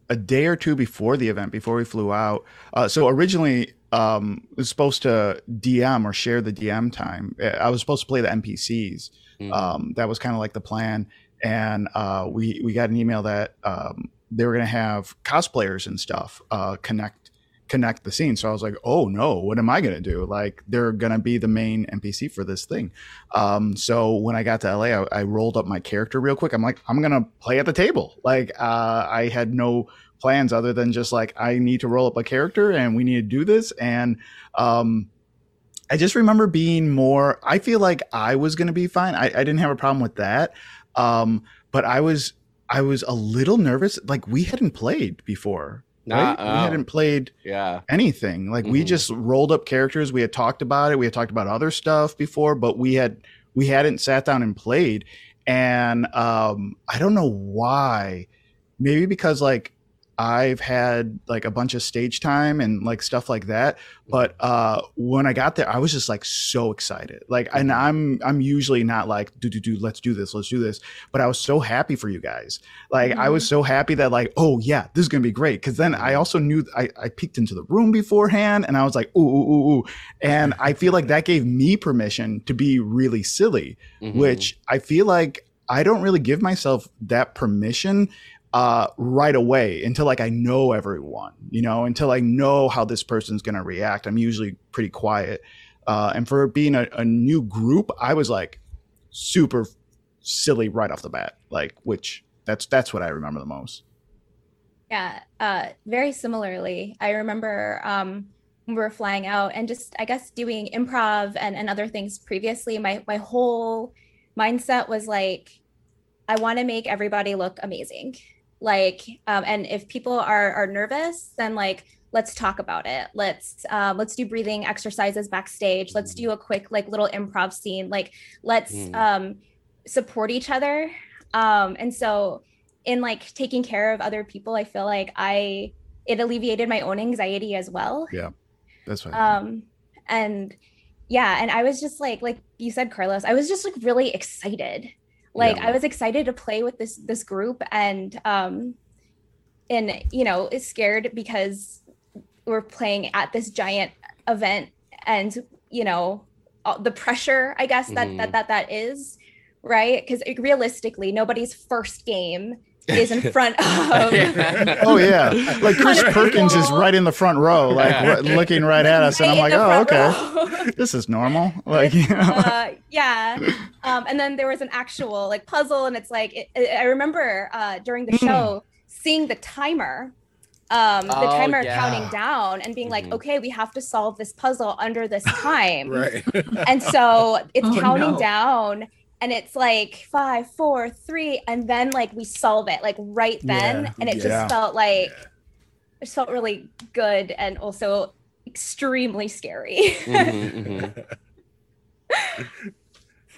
J: a day or two before the event, before we flew out. Uh, so originally, um, it was supposed to DM or share the DM time. Uh, I was supposed to play the NPCs.
F: Mhm.
J: Um, that was kind of like the plan, and uh, we we got an email that um, they were gonna have cosplayers and stuff uh, connect connect the scene. So I was like, oh no, what am I gonna do? Like they're gonna be the main NPC for this thing. Um, so when I got to LA, I, I rolled up my character real quick. I'm like, I'm gonna play at the table. Like uh, I had no plans other than just like I need to roll up a character and we need to do this. And um, I just remember being more. I feel like I was gonna be fine. I, I didn't have a problem with that. Um, but I was I was a little nervous. Like we hadn't played before Right? we
F: oh.
J: hadn't played
F: Yeah.
J: anything. Like we
F: Mhm.
J: just rolled up characters. We had talked about it. We had talked about other stuff before, but we had we hadn't sat down and played. And um, I don't know why. Maybe because like I've had like a bunch of stage time and like stuff like that. But uh, when I got there, I was just like so excited. Like, and I'm I'm usually not like do do do let's do this let's do this. But I was so happy for you guys. Like I was so happy that like oh yeah this is gonna be great. Because then I also knew I I peeked into the room beforehand and I was like ooh ooh ooh ooh. And I feel like that gave me permission to be really silly,
F: Mhm.
J: which I feel like I don't really give myself that permission uh, right away until like I know everyone, you know, until I know how this person's gonna react. I'm usually pretty quiet. Uh, and for being a, a new group, I was like super silly right off the bat. Like, which that's that's what I remember the most.
G: Yeah, uh, very similarly. I remember um, when we were flying out and just, I guess, doing improv and, and other things previously. My my whole mindset was like, I want to make everybody look amazing. Like, um, and if people are are nervous, then like let's talk about it. Let's um, let's do breathing exercises backstage. Let's do a quick like little improv scene. Like, let's
F: Mm.
G: um, support each other. Um, and so in like taking care of other people i feel like i it alleviated my own anxiety as well
J: Yeah, that's what.
G: um and yeah and i was just like like you said carlos i was just like really excited like
J: Yeah.
G: i was excited to play with this this group and um and you know is scared because we're playing at this giant event and you know all- the pressure i guess that that
F: Mhm.
G: that that is right because realistically nobody's first game is in front of
J: Oh yeah, like Chris Perkins is right in the front row, like
F: Yeah.
J: r- looking right at us, and I'm like, oh okay,
G: row.
J: this is normal. Like, you know.
G: uh, yeah. Um, and then there was an actual like puzzle, and it's like it, it- I remember uh, during the show seeing the timer, um, the
F: Oh,
G: timer
F: yeah.
G: counting down, and being like,
F: Mhm.
G: okay, we have to solve this puzzle under this time.
H: Right.
G: And so it's
I: Oh,
G: counting
I: no.
G: down. And it's like five, four, three, and then like we solve it like right then,
H: Yeah,
G: and it
J: yeah.
G: just felt like it just felt really good and also extremely scary.
F: Mhm, mhm.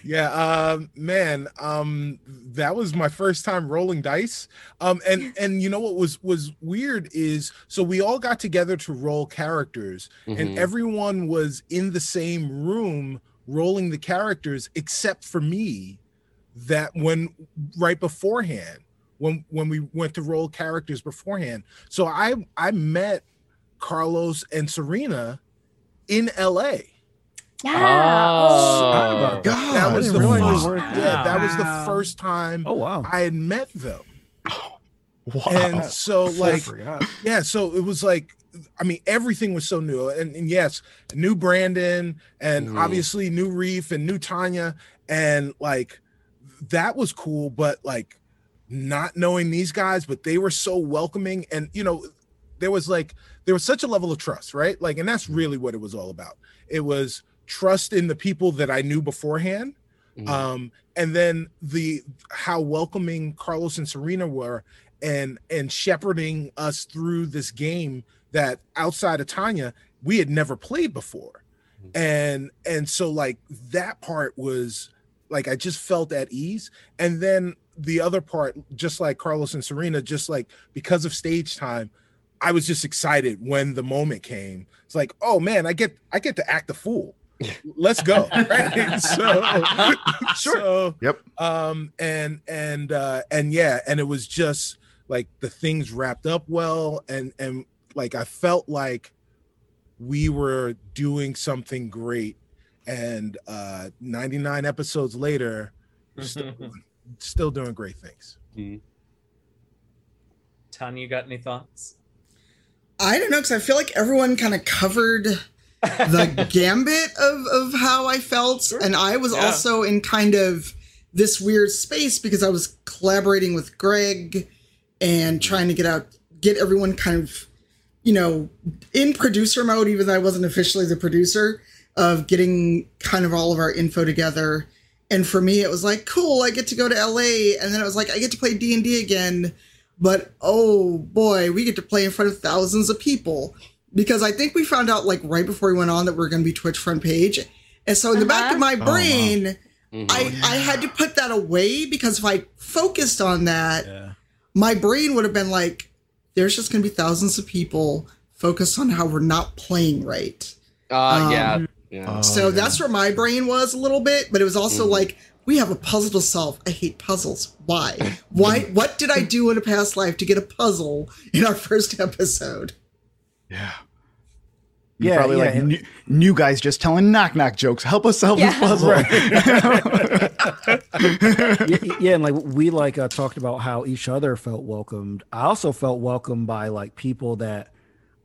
H: Yeah, um, man, um, that was my first time rolling dice. Um, and and you know what was was weird is so we all got together to roll characters, and
F: Mhm.
H: everyone was in the same room rolling the characters except for me. That when right beforehand, when when we went to roll characters beforehand, so I I met Carlos and Serena in L.A.
G: yeah. Ah.
F: Oh.
J: God,
H: That was the
J: didn't
H: first,
J: you were-
H: yeah, that was the first time
B: Oh wow.
H: I had met them.
J: Wow.
H: And so like yeah, so it was like I mean everything was so new. And, and yes, new Brandon and
F: Mhm.
H: obviously new Reef and new Tanya and like that was cool, but like not knowing these guys, but they were so welcoming and you know there was like there was such a level of trust, right? Like and that's really what it was all about. It was trust in the people that I knew beforehand
F: Mhm.
H: um and then the how welcoming carlos and serena were and and shepherding us through this game that outside of tanya we had never played before. And and so like that part was like i just felt at ease. And then the other part just like carlos and serena just like because of stage time i was just excited when the moment came. It's like oh man i get i get to act the fool. Let's go. Right? So so
J: Yep.
H: um and and uh and yeah and it was just like the things wrapped up well. And and like i felt like we were doing something great. And uh 99 episodes later we're still, still doing great things.
C: Tanya, you got any thoughts?
A: I don't know because I feel like everyone kind of covered the gambit of of how I felt, and I was
C: Yeah.
A: also in kind of this weird space because I was collaborating with Greg and trying to get out, get everyone kind of, you know, in producer mode, even though I wasn't officially the producer of getting kind of all of our info together. And for me, it was like, cool, I get to go to LA, and then it was like, I get to play D and D again. but oh boy, we get to play in front of thousands of people because I think we found out like right before we went on that we are going to be Twitch front page, and so in the back of my
J: wow.
A: brain,
F: Mhm.
A: I I had to put that away because if I focused on that,
B: Yeah.
A: my brain would have been like, "There's just going to be thousands of people focused on how we're not playing right."
F: Uh,
A: Um,
F: yeah. Yeah.
J: Oh,
A: so
J: yeah.
A: that's where my brain was a little bit, but it was also
F: Mhm.
A: like we have a puzzle to solve. I hate puzzles. Why? Why? What did I do in a past life to get a puzzle in our first episode?
J: Yeah. You're
B: Yeah,
J: probably
B: yeah,
J: like
B: and-
J: new, new guys just telling knock knock jokes. Help us solve
G: Yeah.
J: this puzzle.
B: Y- yeah, and like we like uh, talked about how each other felt welcomed. I also felt welcomed by like people that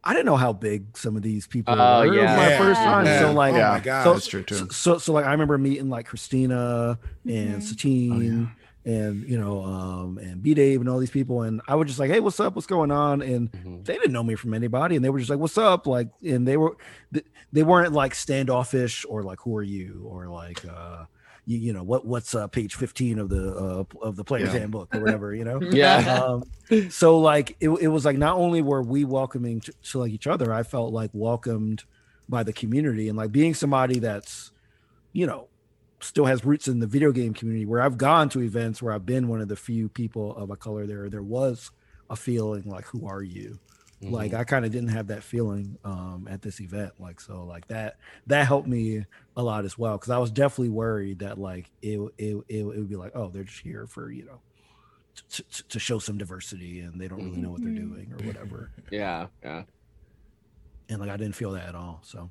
B: I didn't know how big some of these people
F: Oh,
B: were. It was
F: yeah.
B: my
H: Yeah.
B: first time.
H: Yeah.
B: So like,
H: oh my god,
B: so,
J: That's true, too.
B: So, so, so, like I remember meeting like Christina and
G: Mhm.
B: Satine and you know um and B Dave and all these people and I was just like, hey, what's up? What's going on? And
F: Mhm.
B: they didn't know me from anybody and they were just like, what's up? Like, and they were they weren't like standoffish or like, who are you? Or like, uh, you, you know what what's uh page 15 of the uh of the player's
J: Yeah.
B: handbook or whatever you know
F: Yeah.
B: um so like it, it was like not only were we welcoming to, to like each other i felt like welcomed by the community and like being somebody that's you know still has roots in the video game community where i've gone to events where i've been one of the few people of a color there there was a feeling like who are you like
F: Mhm.
B: i kind of didn't have that feeling um at this event like so like that that helped me a lot as well because i was definitely worried that like it, it it it would be like oh they're just here for you know to, to, show some diversity and they don't really know what they're doing or whatever
F: yeah. Yeah.
B: and like i didn't feel that at all so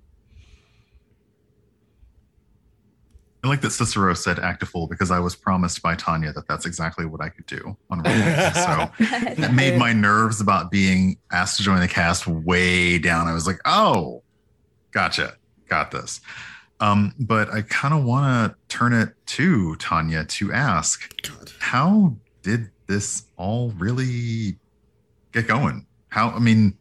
D: I like that Cicero said act a fool because I was promised by Tanya that that's exactly what I could do on Roll20. so that made my nerves about being asked to join the cast way down. I was like, oh, gotcha, got this. Um, but I kind of want to turn it to Tanya to ask,
A: God.
D: how did this all really get going? How, I mean,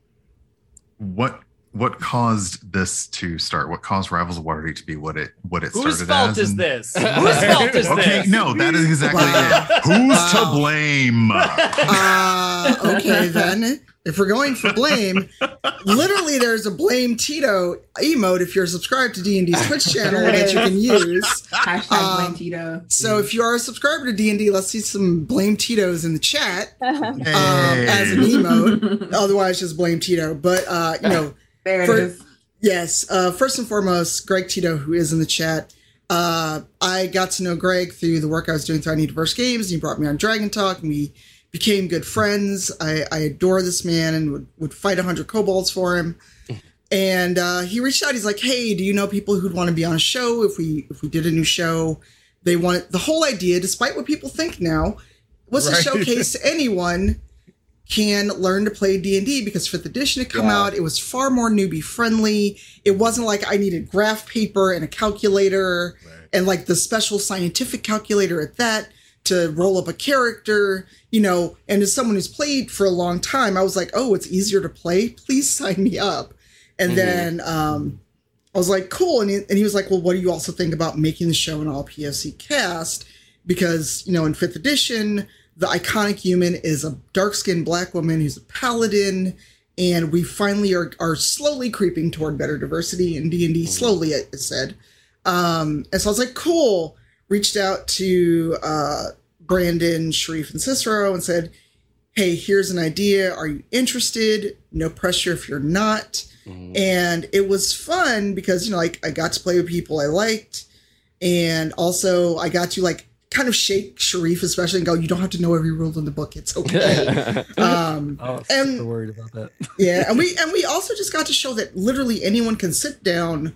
D: what what caused this to start? What caused Rivals of Waterdeep to be what it what it
C: Whose
D: started
C: fault
D: as?
C: is
D: and-
C: this? Whose fault is this?
D: Okay,
C: this?
D: no, that is exactly
A: Wow.
D: it. Who's
A: Wow.
D: to blame?
A: Uh, okay then. If we're going for blame, literally there's a blame Tito emote if you're subscribed to D and D's Twitch channel that you can use.
I: Hashtag
A: Um,
I: blame Tito.
A: So if you are a subscriber to D and D, let's see some blame Tito's in the chat um, as an
D: Hey.
A: emote. Otherwise, just blame Tito. But uh, you know,
I: there it
A: for-
I: is.
A: Yes. Uh, first and foremost, Greg Tito, who is in the chat. Uh, I got to know Greg through the work I was doing through I Need Diverse Games. He brought me on Dragon Talk, and we became good friends. I, I adore this man and would, would fight 100 kobolds for him. And uh, he reached out. He's like, "Hey, do you know people who'd want to be on a show if we if we did a new show? They want the whole idea, despite what people think now, was
H: Right.
A: to showcase to anyone can learn to play D&D because fifth edition had come
F: Yeah.
A: out. It was far more newbie friendly. It wasn't like I needed graph paper and a calculator and like the special scientific calculator at that to roll up a character, you know, and as someone who's played for a long time, I was like, "Oh, it's easier to play. Please sign me up." And
F: Mhm.
A: then um I was like, "Cool." And he, and he was like, "Well, what do you also think about making the show an all POC cast because, you know, in 5th edition, the iconic human is a dark-skinned black woman who's a paladin and we finally are, are slowly creeping toward better diversity in d&d slowly it said. Um, and so i was like cool. Reached out to uh, brandon sharif and cicero and said hey here's an idea. Are you interested? No pressure if you're not.
F: Mhm.
A: and it was fun because you know like i got to play with people i liked and also i got to like kind of shake sharif especially and go you don't have to know every rule in the book. It's okay. Um
B: i was
A: And-
B: super worried about that.
A: Yeah and we and we also just got to show that literally anyone can sit down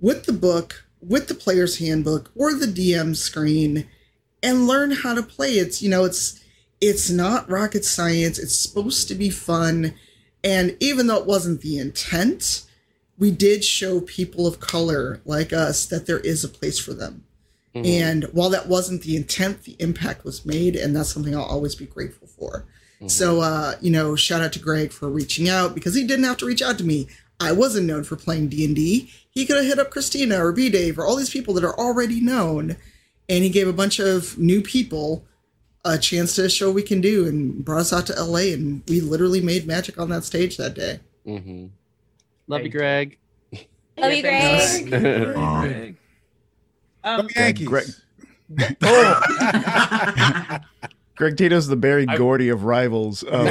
A: with the book with the player's handbook or the dm screen and learn how to play. It's you know it's it's not rocket science. It's supposed to be fun. And even though it wasn't the intent we did show people of color like us that there is a place for them
F: Mhm.
A: and while that wasn't the intent the impact was made and that's something i'll always be grateful for so, uh, you know, shout out to Greg for reaching out because he didn't have to reach out to me. I wasn't known for playing D and D. He could have hit up Christina or B Dave or all these people that are already known, and he gave a bunch of new people a chance to show what we can do and brought us out to LA and we literally made magic on that stage that day.
F: Mm-hmm. Love you,
C: Thank you.
F: Greg.
G: Love you, Greg.
D: Um,
H: Yankees.
J: Greg- Greg Tito's the Berry
C: I-
J: Gordy of rivals. Of
A: no, no,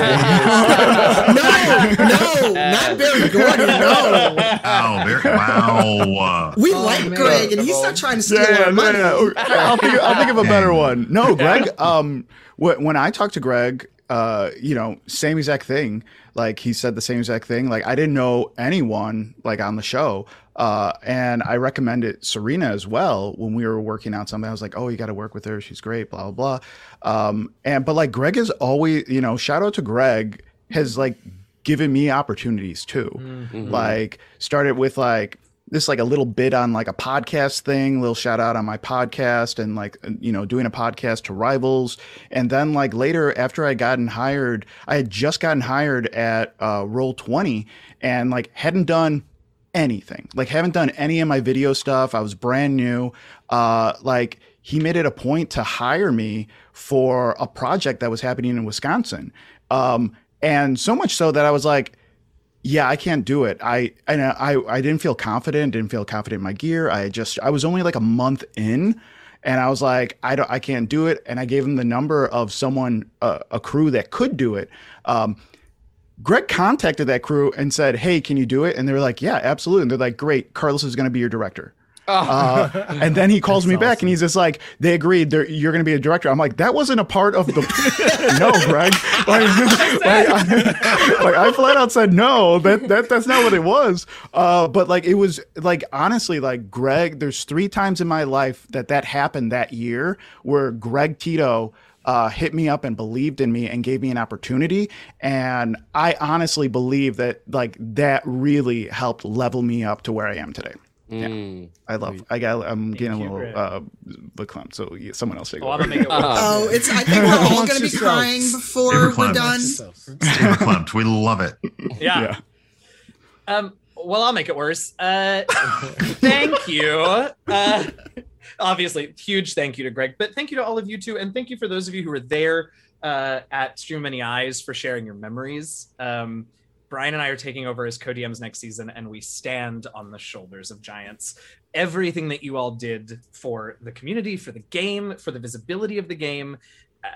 A: not Berry Gordy. No,
D: wow, very, wow.
A: we
C: Oh,
A: like
C: man.
A: Greg, and he's not trying to steal
J: yeah,
A: our
J: no,
A: money.
J: no, I'll think, I'll think of a better one. No, Greg. Um, when I talk to Greg, uh, you know, same exact thing. Like he said the same exact thing. Like I didn't know anyone like on the show. Uh, and I recommended Serena as well when we were working out something. I was like, oh, you got to work with her. She's great, blah, blah, blah. Um, and, but like Greg is always, you know, shout out to Greg has like given me opportunities too.
F: Mhm.
J: Like started with like, this like a little bit on like a podcast thing, little shout out on my podcast and like you know doing a podcast to rivals, and then like later after I gotten hired, I had just gotten hired at uh, Roll20 and like hadn't done anything, like haven't done any of my video stuff. I was brand new. Uh, like he made it a point to hire me for a project that was happening in Wisconsin, um, and so much so that I was like yeah, I can't do it. I and I I didn't feel confident. Didn't feel confident in my gear. I just I was only like a month in, and I was like I don't I can't do it. And I gave him the number of someone uh, a crew that could do it. Um, Greg contacted that crew and said, "Hey, can you do it?" And they were like, "Yeah, absolutely." And they're like, "Great, Carlos is going to be your director." Uh, and then he calls me back and he's just like, they agreed you're going to be a director. I'm like, that wasn't a part of the. no, Greg. Like, like, I, like, I flat out said no. That that that's not what it was. Uh, but like it was like honestly, like Greg. There's three times in my life that that happened that year where Greg Tito. Uh, hit me up and believed in me and gave me an opportunity and i honestly believe that like that really helped level me up to where i am today
F: Mm.
J: I love. I got. I'm getting a little
C: Greg.
J: uh, verklempt. So yeah, someone else take
C: Oh, I'm
J: over.
C: gonna make it.
A: Oh, it's. I think we're all going to be crying before
D: Favorite
A: we're
D: climate.
A: done.
D: Stay clumped. We love it.
C: yeah.
J: yeah.
C: Um, well, I'll make it worse. Uh, thank you. Uh, obviously, huge thank you to Greg, but thank you to all of you too, and thank you for those of you who were there uh, at Stream Many Eyes for sharing your memories. Um, Brian and I are taking over as co-DMs next season, and we stand on the shoulders of giants. Everything that you all did for the community, for the game, for the visibility of the game, uh,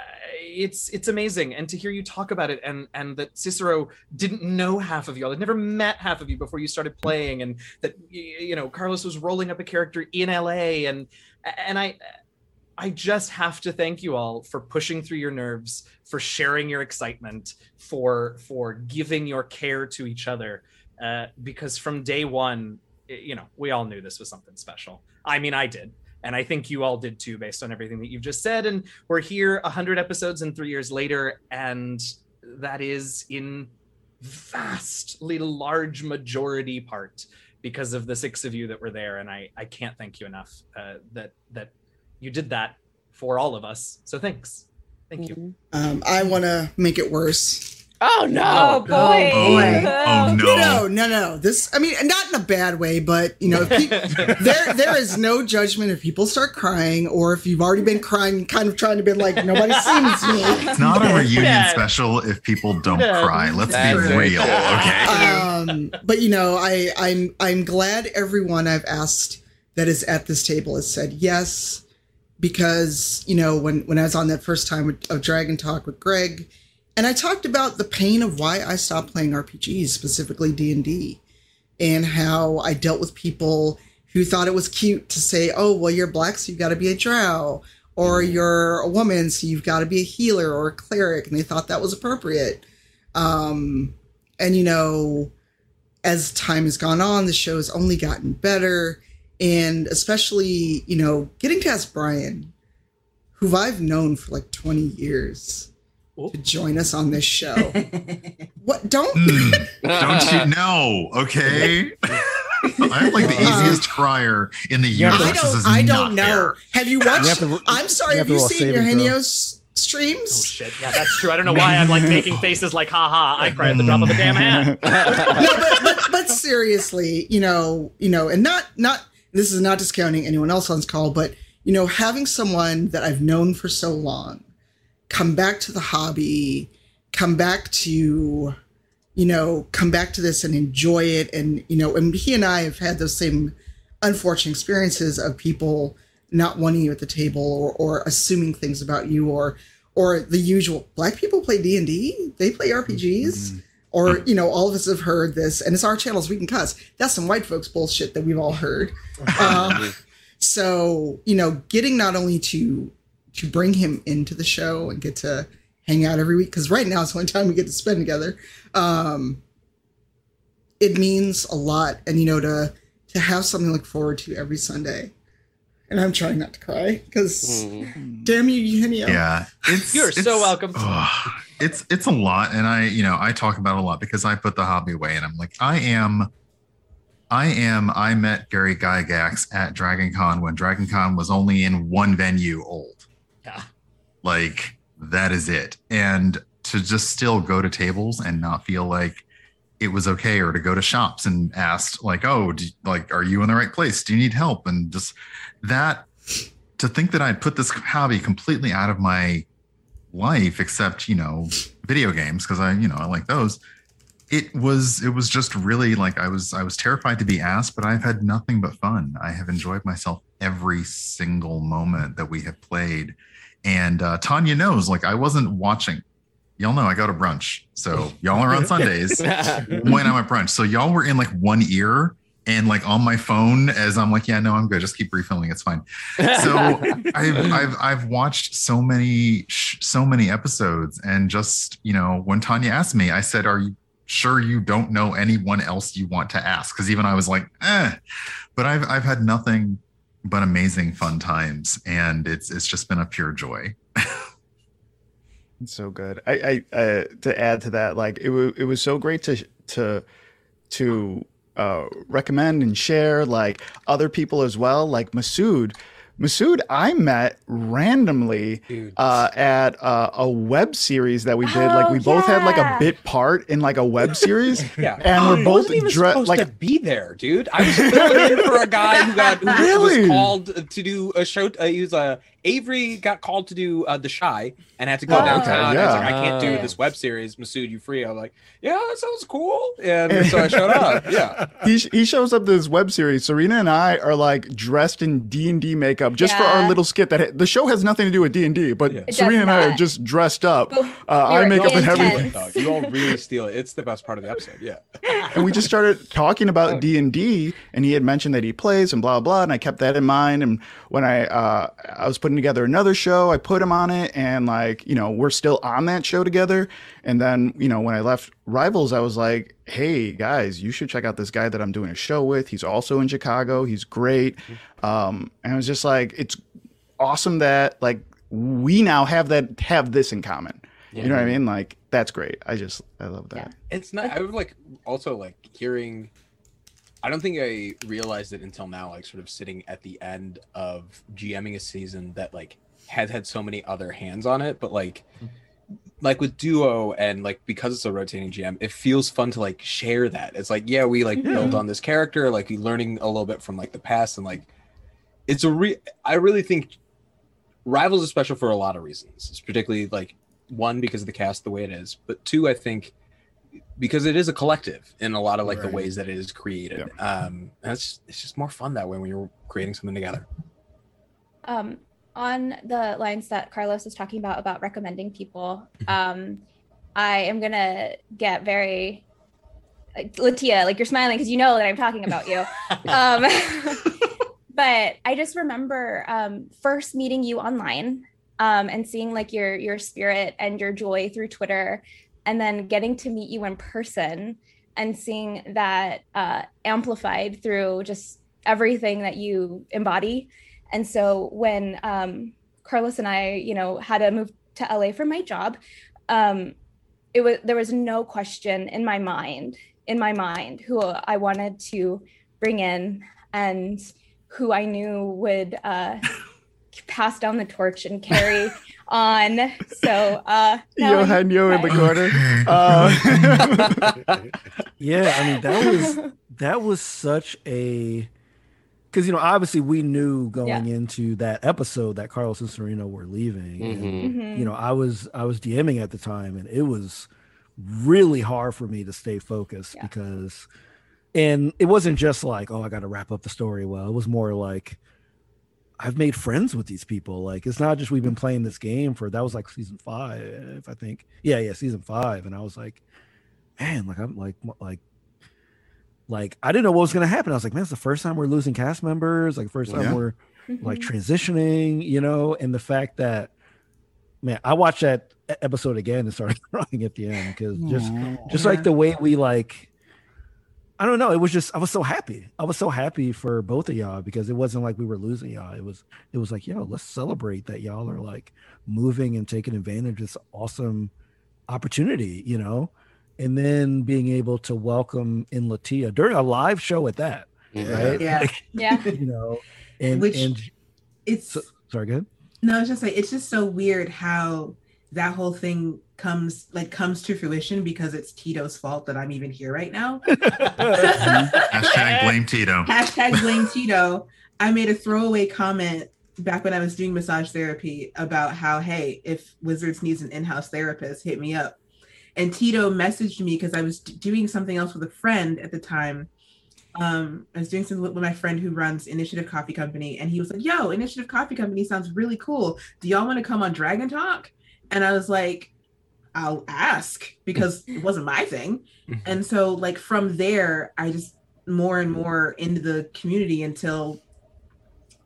C: it's it's amazing. And to hear you talk about it, and and that Cicero didn't know half of you all, had never met half of you before you started playing, and that you know Carlos was rolling up a character in LA, and and I I just have to thank you all for pushing through your nerves, for sharing your excitement, for for giving your care to each other. Uh, because from day one, i- you know, we all knew this was something special. I mean, I did, and I think you all did too, based on everything that you've just said. And we're here hundred episodes and three years later, and that is in vastly large majority part because of the six of you that were there and i i can't thank you enough uh, that that you did that for all of us so thanks thank you
A: Um, I want to make it worse.
F: Oh no!
G: Oh boy.
I: boy.
D: Oh
A: No,
D: no.
A: no, no. This, I mean, not in a bad way, but you know, if pe- there, there is no judgment if people start crying or if you've already been crying, kind of trying to be like, nobody sees me.
D: It's not a reunion
C: Yeah.
D: special if people don't
C: Yeah.
D: cry. Let's
F: That's
D: be real, okay?
A: um, but you know, I, I'm I'm glad everyone I've asked that is at this table has said yes, because you know when when I was on that first time with, of Dragon Talk with Greg, and I talked about the pain of why I stopped playing RPGs, specifically D and D, and how I dealt with people who thought it was cute to say, "Oh, well, you're black, so you've got to be a drow." Or you're a woman, so you've got to be a healer or a cleric, and they thought that was appropriate. Um, and you know as time has gone on the show has only gotten better and especially you know getting to ask brian who i've known for like 20 years to join us on this show. What don't
D: Hmm, don't you know, okay? I'm like the easiest crier in the
B: Yeah,
A: i
D: universe.
A: Don't
D: is
A: i don't know.
D: fair.
A: have you watched
B: have to-
A: i'm sorry
B: you
A: have
B: have
A: you seen
B: saving throw.
A: eugenio's
C: oh
A: streams?
C: Shit. Yeah that's true. I don't know why i'm like making faces like haha i cry at the drop of a damn hat.
A: No, but, but but seriously, you know, you know, and not not this is not discounting anyone else on this call, but you know, having someone that I've known for so long come back to the hobby, come back to, you know, come back to this and enjoy it. And, you know, and he and I have had those same unfortunate experiences of people not wanting you at the table or, or assuming things about you or, or the usual black people play D&D, they play RPGs. Mm-hmm. Or, you know, all of us have heard this, and it's our channels, we can cuss. That's some white folks bullshit that we've all heard. Um, so, you know, getting not only to to bring him into the show and get to hang out every week, because right now it's one time we get to spend together. Um, it means a lot, and you know, to to have something to look forward to every Sunday. And I'm trying not to cry because, damn you, Eugenio.
D: Yeah, it's
C: You're so welcome.
D: ugh, it's it's a lot, and I you know I talk about it a lot because I put the hobby away, and I'm like I am. I am. I met Gary Gygax at Dragon Con when Dragon Con was only in one venue old.
C: Yeah.
D: Like that is it. And to just still go to tables and not feel like it was okay, or to go to shops and ask like, "Oh, do, like, are you in the right place? Do you need help?" And just that to think that I'd put this hobby completely out of my life, except you know, video games because I you know I like those. It was it was just really like I was I was terrified to be asked, but I've had nothing but fun. I have enjoyed myself every single moment that we have played. And uh, Tanya knows, like I wasn't watching. Y'all know I go to brunch, so y'all are on Sundays when I'm at brunch. So y'all were in like one ear and like on my phone as I'm like, yeah, no, I'm good. Just keep refilling. It's fine. So I've, I've I've watched so many so many episodes, and just you know, when Tanya asked me, I said, "Are you sure you don't know anyone else you want to ask?" Because even I was like, eh. But I've I've had nothing but amazing fun times, and it's it's just been a pure joy.
J: It's so good. I, I uh, to add to that, like it, wa it was so great to to to uh, recommend and share like other people as well, like Masood. Masood, I met randomly uh, at uh, a web series that we did. like
E: Oh,
J: we both had like a bit part in like a web series,
E: Yeah,
J: and we're both
E: wasn't even
J: dre-
E: supposed
J: like
E: to be there, dude. I was filling in for a guy who got who
J: Really?
E: was called to do a show. Uh, he was a Avery got called to do uh, The Chi and had to go
J: Oh, okay,
E: downtown. I was like, I can't do
J: Oh.
E: this web series. Masood, you free? I'm like, yeah, that sounds cool. And so I showed up. Yeah.
J: he, he shows up to this web series. Serena and I are like dressed in D and D makeup just for our little skit. That the show has nothing to do with D and D, but
G: It
J: Serena and I are just dressed up, uh,
G: we
J: eye
G: were
J: makeup and everything.
E: Dog, you all really steal it. It's the best part of the episode. Yeah.
J: and we just started talking
E: Oh.
J: about D and D, and he had mentioned that he plays and blah blah, and I kept that in mind. And when I uh, I was putting together another show, I put him on it, and like you know we're still on that show together. And then you know when I left Rivals, I was like, hey guys, you should check out this guy that I'm doing a show with. He's also in Chicago. He's great. Um, and I was just like, it's awesome that like we now have that have this in common. You know what I mean? Like that's great. I just I love that.
E: It's not. I would like also like hearing. I don't think I realized it until now. Like sort of sitting at the end of GMing a season that like had had so many other hands on it, but like mm-hmm. like with duo and like because it's a rotating GM, it feels fun to like share that. It's like yeah, we like build on this character, like you learning a little bit from like the past, and like it's a re. I really think Rivals is special for a lot of reasons. It's particularly like one because of the cast the way it is, but two, I think because it is a collective in a lot of like the ways that it is created. Um, and it's it's just more fun that way when you're creating something together.
G: um, on the lines that Carlos is talking about about recommending people, um, I am gonna get very like, Latia, like you're smiling because you know that I'm talking about you. um, but I just remember um, first meeting you online um, and seeing like your your spirit and your joy through Twitter, and then getting to meet you in person and seeing that uh, amplified through just everything that you embody. And so when um, Carlos and I, you know, had to move to LA for my job, um, it was there was no question in my mind, in my mind, who I wanted to bring in and who I knew would uh, pass down the torch and carry on. So uh, now I'm-
J: in the corner. Uh,
B: Yeah, I mean that was that was such a because you know obviously we knew going into that episode that Carlos and Serena were leaving. and,
G: Mhm.
B: you know, I was I was DMing at the time, and it was really hard for me to stay focused
G: Yeah.
B: because, and it wasn't just like oh I got to wrap up the story well. It was more like I've made friends with these people. Like it's not just we've been playing this game for that was like season five, I think. Yeah, yeah, season five, and I was like, man, like I'm like like like I didn't know what was gonna happen. I was like, man, it's the first time we're losing cast members. Like first time
D: Yeah.
B: we're like
G: Mhm.
B: transitioning, you know, and the fact that man, I watched that episode again and started crying at the end because just just like the way we like I don't know, it was just I was so happy. I was so happy for both of y'all because it wasn't like we were losing y'all. It was it was like, yo, let's celebrate that y'all are like moving and taking advantage of this awesome opportunity, you know? And then being able to welcome in Latia during a live show at that, right?
I: Yeah.
B: Like,
G: Yeah.
B: you know, and
I: Which-
B: and
I: It's
B: so, sorry, go ahead.
I: no, I was just like it's just so weird how that whole thing comes like comes to fruition because it's Tito's fault that I'm even here right now.
D: Hashtag blame Tito.
I: Hashtag blame Tito. I made a throwaway comment back when I was doing massage therapy about how, hey, if Wizards needs an in-house therapist, hit me up. And Tito messaged me because I was d- doing something else with a friend at the time. Um, I was doing something with my friend who runs Initiative Coffee Company, and he was like, "Yo, Initiative Coffee Company sounds really cool. Do y'all want to come on Dragon Talk?" And I was like, "I'll ask," because it wasn't my thing. And so, like from there, I just more and more into the community until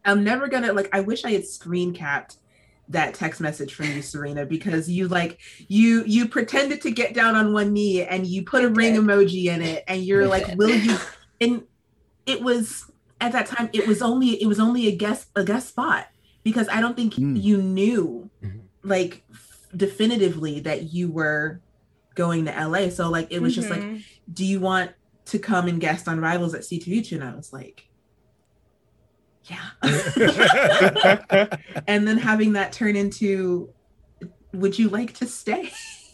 I: I'm never gonna like. I wish I had screen capped that text message from you, Serena, because you like you you pretended to get down on one knee and you put a ring emoji in it, and you're like, "Will you?" And it was at that time. It was only it was only a guest a guest spot because I don't think
J: Mm.
I: you knew
E: Mhm.
I: like definitively that you were going to LA. So like it was just like
G: Mhm.
I: do you want to come and guest on Rivals at C2E2? And I was like, yeah. and then having that turn into, would you like to stay?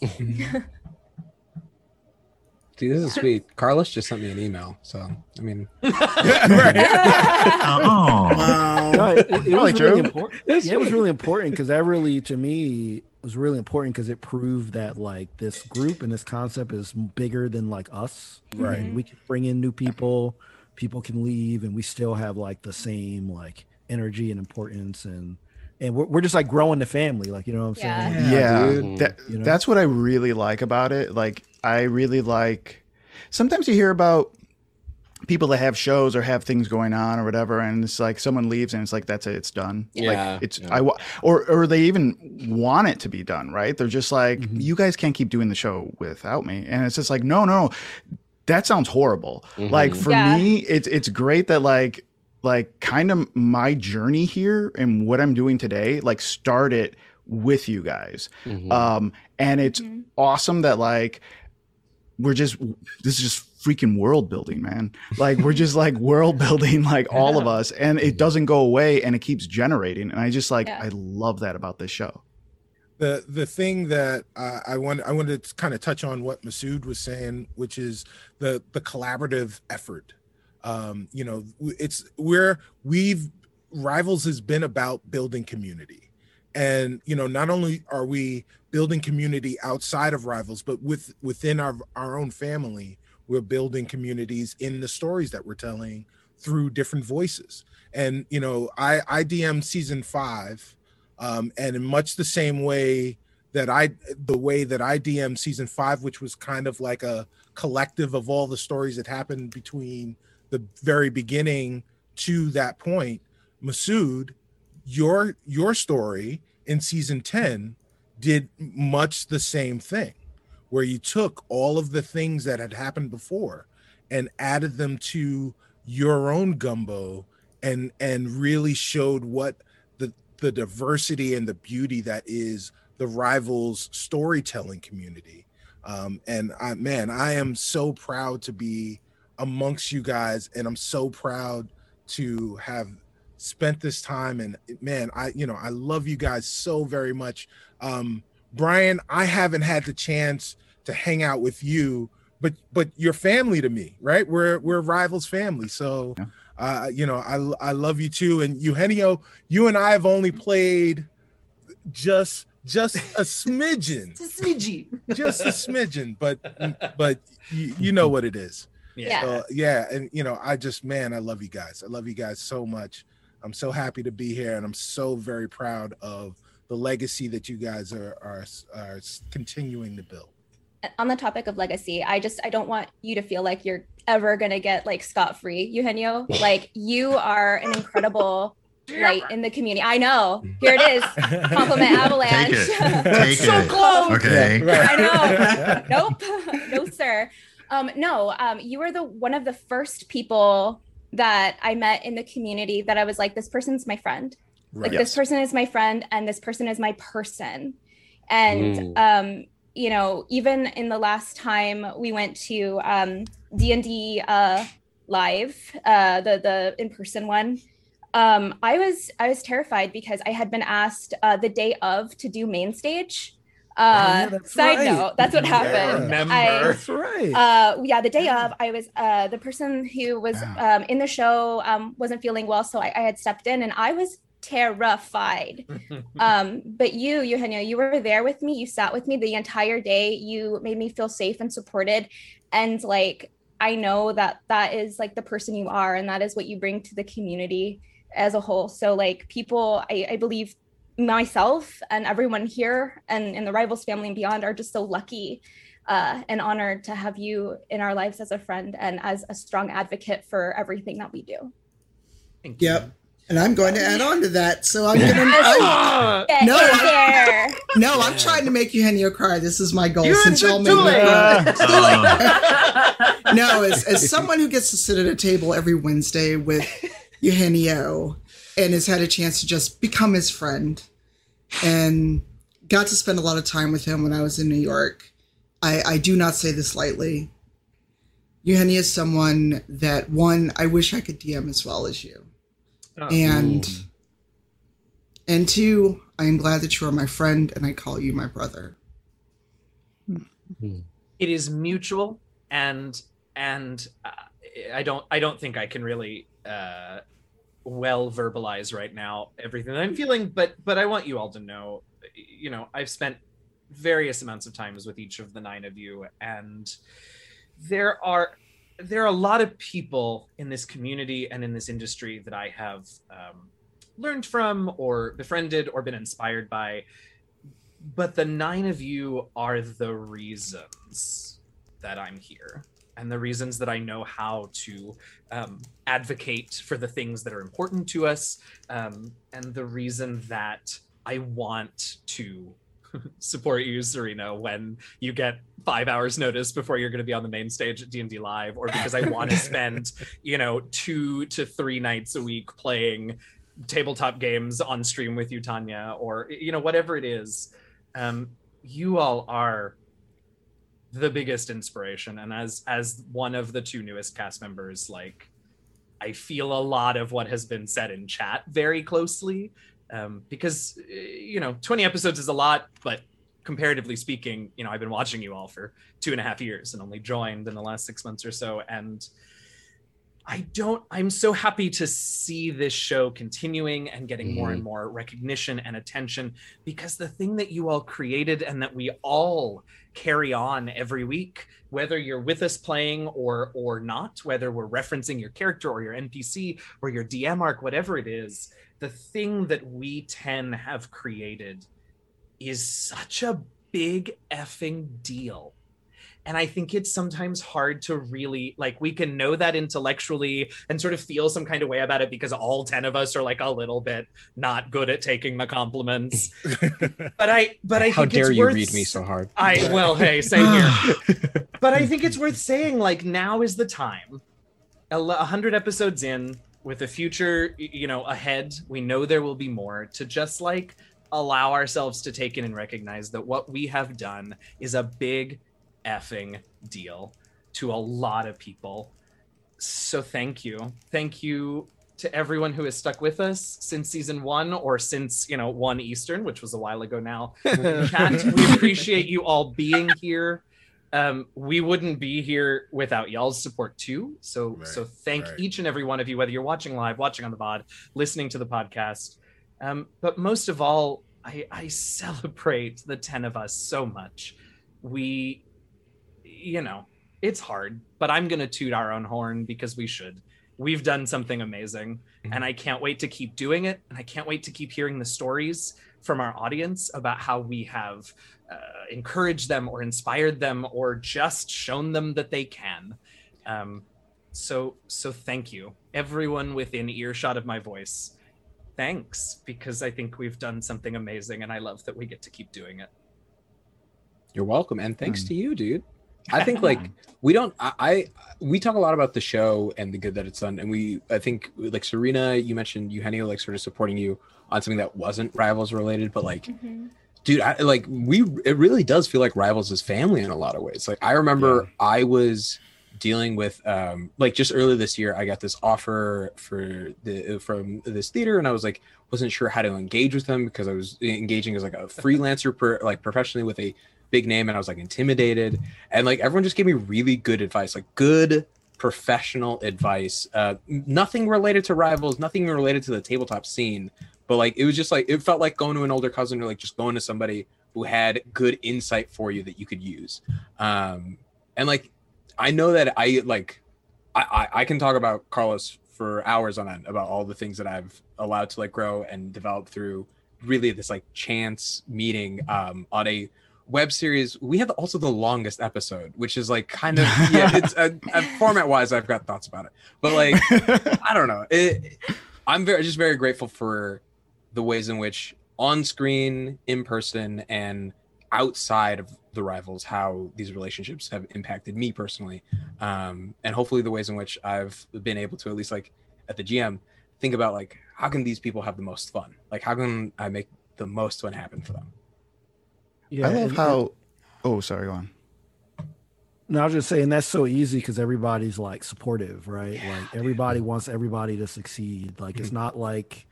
E: See, this is sweet. Carlos just sent me an email. So, I mean,
D: Oh,
J: Wow.
B: No, it, it- it was really important. Yeah, it was really important because that really, to me, was really important because it proved that like this group and this concept is bigger than like us.
H: Right.
B: And we can bring in new people, people can leave, and we still have like the same like energy and importance and and we're, we're just like growing the family, like you know what I'm
G: Yeah.
B: saying?
J: yeah,
F: dude.
J: that,
B: You know?
J: that's what i really like about it like i really like sometimes you hear about people that have shows or have things going on or whatever and it's like someone leaves and it's like that's it it's done
F: Yeah,
J: like it's
F: yeah.
J: i wa- or or they even want it to be done right they're just like
B: Mhm.
J: you guys can't keep doing the show without me and it's just like no no that sounds horrible like
F: Mhm.
J: for
G: Yeah.
J: me it's it's great that like like kind of my journey here and what i'm doing today like started with you guys
F: Mhm.
J: um and it's
G: Mhm.
J: awesome that like we're just this is just freaking world building man like we're just like world building like all of us and it doesn't go away and it keeps generating and i just like
G: Yeah.
J: i love that about this show
H: the the thing that uh, I want I wanted to kind of touch on what Masood was saying, which is the the collaborative effort. Um, you know, w- it's where we've rivals has been about building community, and you know, not only are we building community outside of rivals, but with within our our own family, we're building communities in the stories that we're telling through different voices. And you know, I I DM season five um, and in much the same way that I, the way that I DM season five, which was kind of like a collective of all the stories that happened between the very beginning to that point. Masood, your your story in season ten did much the same thing, where you took all of the things that had happened before and added them to your own gumbo and and really showed what the the diversity and the beauty that is the rivals storytelling community. Um and i man i am so proud to be amongst you guys and i'm so proud to have spent this time. And man i you know i love you guys so very much. Um brian i haven't had the chance to hang out with you but but you're family to me right we're we're rivals family so
J: Yeah.
H: Uh, you know, I I love you too. And Eugenio, you and I have only played just just a smidgen,
C: It's a smidgy.
H: just a smidgen, but but you, you know what it is.
G: Yeah.
H: So, yeah, and you know, I just man, I love you guys. I love you guys so much. I'm so happy to be here, and I'm so very proud of the legacy that you guys are are, are continuing to build.
G: on the topic of legacy, I just I don't want you to feel like you're ever gonna get like scot free, Eugenio. Like you are an incredible light in the community. I know. Here it is. Compliment avalanche.
D: Take it. Take
G: so
D: it.
G: close.
D: Okay.
G: I know. nope. no, sir. Um, no, um, you were the one of the first people that I met in the community that I was like, this person's my friend. Like
J: Right.
G: this person is my friend and this person is my person. And
F: Mm.
G: um, you know, even in the last time we went to um D&D uh live, uh the the in-person one, um I was I was terrified because I had been asked uh the day of to do main stage. Uh
B: yeah,
G: side
B: right.
G: note, that's what
B: Yeah.
G: happened.
C: Remember.
G: I,
B: That's right.
G: uh yeah the day of i was uh the person who was um in the show um wasn't feeling well so i, I had stepped in and i was terrified um but you eugenio you were there with me you sat with me the entire day you made me feel safe and supported and like i know that that is like the person you are and that is what you bring to the community as a whole so like people i, I believe myself and everyone here and in the rivals family and beyond are just so lucky uh, and honored to have you in our lives as a friend and as a strong advocate for everything that we do.
C: Thank you.
A: Yep. And I'm going to add on to that. So I'm gonna I'm,
C: Ah,
A: No, I-
G: there.
A: no, I'm trying to make Eugenio cry. This is my goal
C: You're
A: since y'all made me cry.
D: Oh,
A: no, as, as someone who gets to sit at a table every Wednesday with Eugenio and has had a chance to just become his friend and got to spend a lot of time with him when I was in New York, I, I do not say this lightly. Eugenio is someone that one I wish I could DM as well as you,
C: Oh.
A: and and two I am glad that you are my friend and I call you my brother.
C: it is mutual and and uh, i don't i don't think i can really uh well verbalize right now everything that i'm feeling but but i want you all to know you know i've spent various amounts of times with each of the nine of you and there are there are a lot of people in this community and in this industry that i have um, learned from or befriended or been inspired by but the nine of you are the reasons that I'm here and the reasons that I know how to um, advocate for the things that are important to us um, and the reason that I want to support you Serena when you get five hours notice before you're going to be on the main stage at D&D live or because I want to spend you know two to three nights a week playing tabletop games on stream with you Tanya or you know whatever it is um, you all are the biggest inspiration. And as as one of the two newest cast members like i feel a lot of what has been said in chat very closely um, because uh, you know 20 episodes is a lot but comparatively speaking you know i've been watching you all for two and a half years and only joined in the last six months or so. And I don't, I'm so happy to see this show continuing and getting more and more recognition and attention because the thing that you all created and that we all carry on every week, whether you're with us playing or or not, whether we're referencing your character or your NPC or your DM arc, whatever it is, the thing that we 10 have created is such a big effing deal. And i think it's sometimes hard to really like we can know that intellectually and sort of feel some kind of way about it because all 10 of us are like a little bit not good at taking the compliments. But i but i
E: How
C: think
E: dare
C: it's
E: you
C: worth
E: read me so hard?
C: i well hey same here. But i think it's worth saying like now is the time. A l- a hundred episodes in with a future you know ahead we know there will be more to just like allow ourselves to take in and recognize that what we have done is a big effing deal to a lot of people. So thank you. Thank you to everyone who has stuck with us since season one or since you know one eastern which was a while ago now. Chat we appreciate you all being here um, we wouldn't be here without y'all's support too. So
H: Right,
C: so thank
H: right.
C: each and every one of you, whether you're watching live, watching on the pod, listening to the podcast. Um, but most of all, I, I celebrate the 10 of us so much. We, you know, it's hard, but I'm going to toot our own horn because we should. We've done something amazing, and I can't wait to keep doing it. And I can't wait to keep hearing the stories from our audience about how we have uh, encouraged them or inspired them or just shown them that they can. Um, so, so thank you, everyone within earshot of my voice. Thanks, because I think we've done something amazing, and I love that we get to keep doing it.
E: You're welcome, and thanks to you, dude. I think like we don't. I, I we talk a lot about the show and the good that it's done, and we I think like Serena, you mentioned Eugenio like sort of supporting you on something that wasn't rivals related, but like dude I, like we it really does feel like rivals is family in a lot of ways. Like i remember i was dealing with um like just earlier this year i got this offer for the from this theater and i was like wasn't sure how to engage with them because i was engaging as like a freelancer per like professionally with a big name and i was like intimidated. And like everyone just gave me really good advice like good professional advice. Uh nothing related to rivals nothing related to the tabletop scene but like it was just like it felt like going to an older cousin or like just going to somebody who had good insight for you that you could use. Um and like i know that i like i i, I can talk about carlos for hours on end about all the things that i've allowed to like grow and develop through really this like chance meeting um on a web series we have also the longest episode which is like kind of yeah it's uh, uh, format wise i've got thoughts about it but like i don't know it, i'm very just very grateful for the ways in which on screen, in person, and outside of the rivals, how these relationships have impacted me personally. Um, and hopefully the ways in which I've been able to, at least like at the GM, think about like, how can these people have the most fun? Like, how can I make the most fun happen for them?
B: Yeah,
J: I love how. Oh, sorry, go on.
B: No, I was just saying that's so easy because everybody's like supportive, right? like everybody wants everybody to succeed. Like it's not like,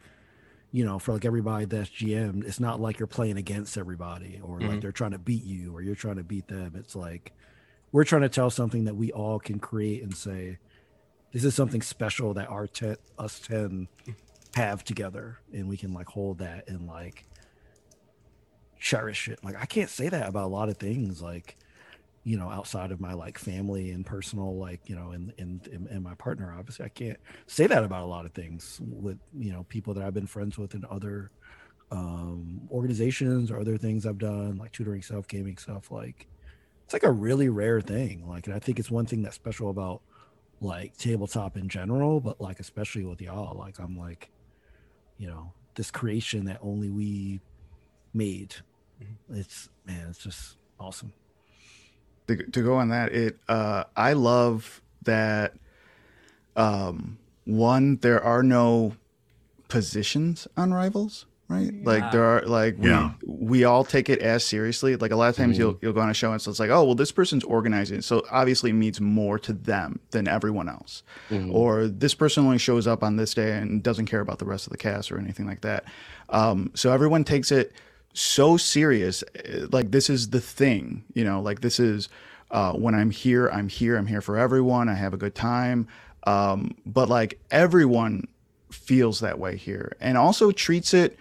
B: you know, for like everybody that's GM, it's not like you're playing against everybody or like
E: Mhm.
B: they're trying to beat you or you're trying to beat them. It's like we're trying to tell something that we all can create and say, this is something special that our ten, us ten have together, and we can like hold that and like cherish it. Like I can't say that about a lot of things. Like you know, outside of my like family and personal, like, you know, and, and, and, and my partner, obviously I can't say that about a lot of things with, you know, people that I've been friends with in other um, organizations or other things I've done, like tutoring stuff, gaming stuff. Like, it's like a really rare thing. Like, and I think it's one thing that's special about like tabletop in general, but like, especially with y'all, like, I'm like, you know, this creation that only we made. It's, man, it's just awesome.
J: to, to go on that it uh i love that um one there are no positions on rivals right? Like there are like
D: Yeah.
J: we all take it as seriously. Like a lot of times you'll you'll go on a show and so it's like oh well this person's organizing so obviously it means more to them than everyone else. Or this person only shows up on this day and doesn't care about the rest of the cast or anything like that. Um so everyone takes it so serious eh, like this is the thing you know like this is uh when i'm here i'm here i'm here for everyone i have a good time um but like everyone feels that way here and also treats it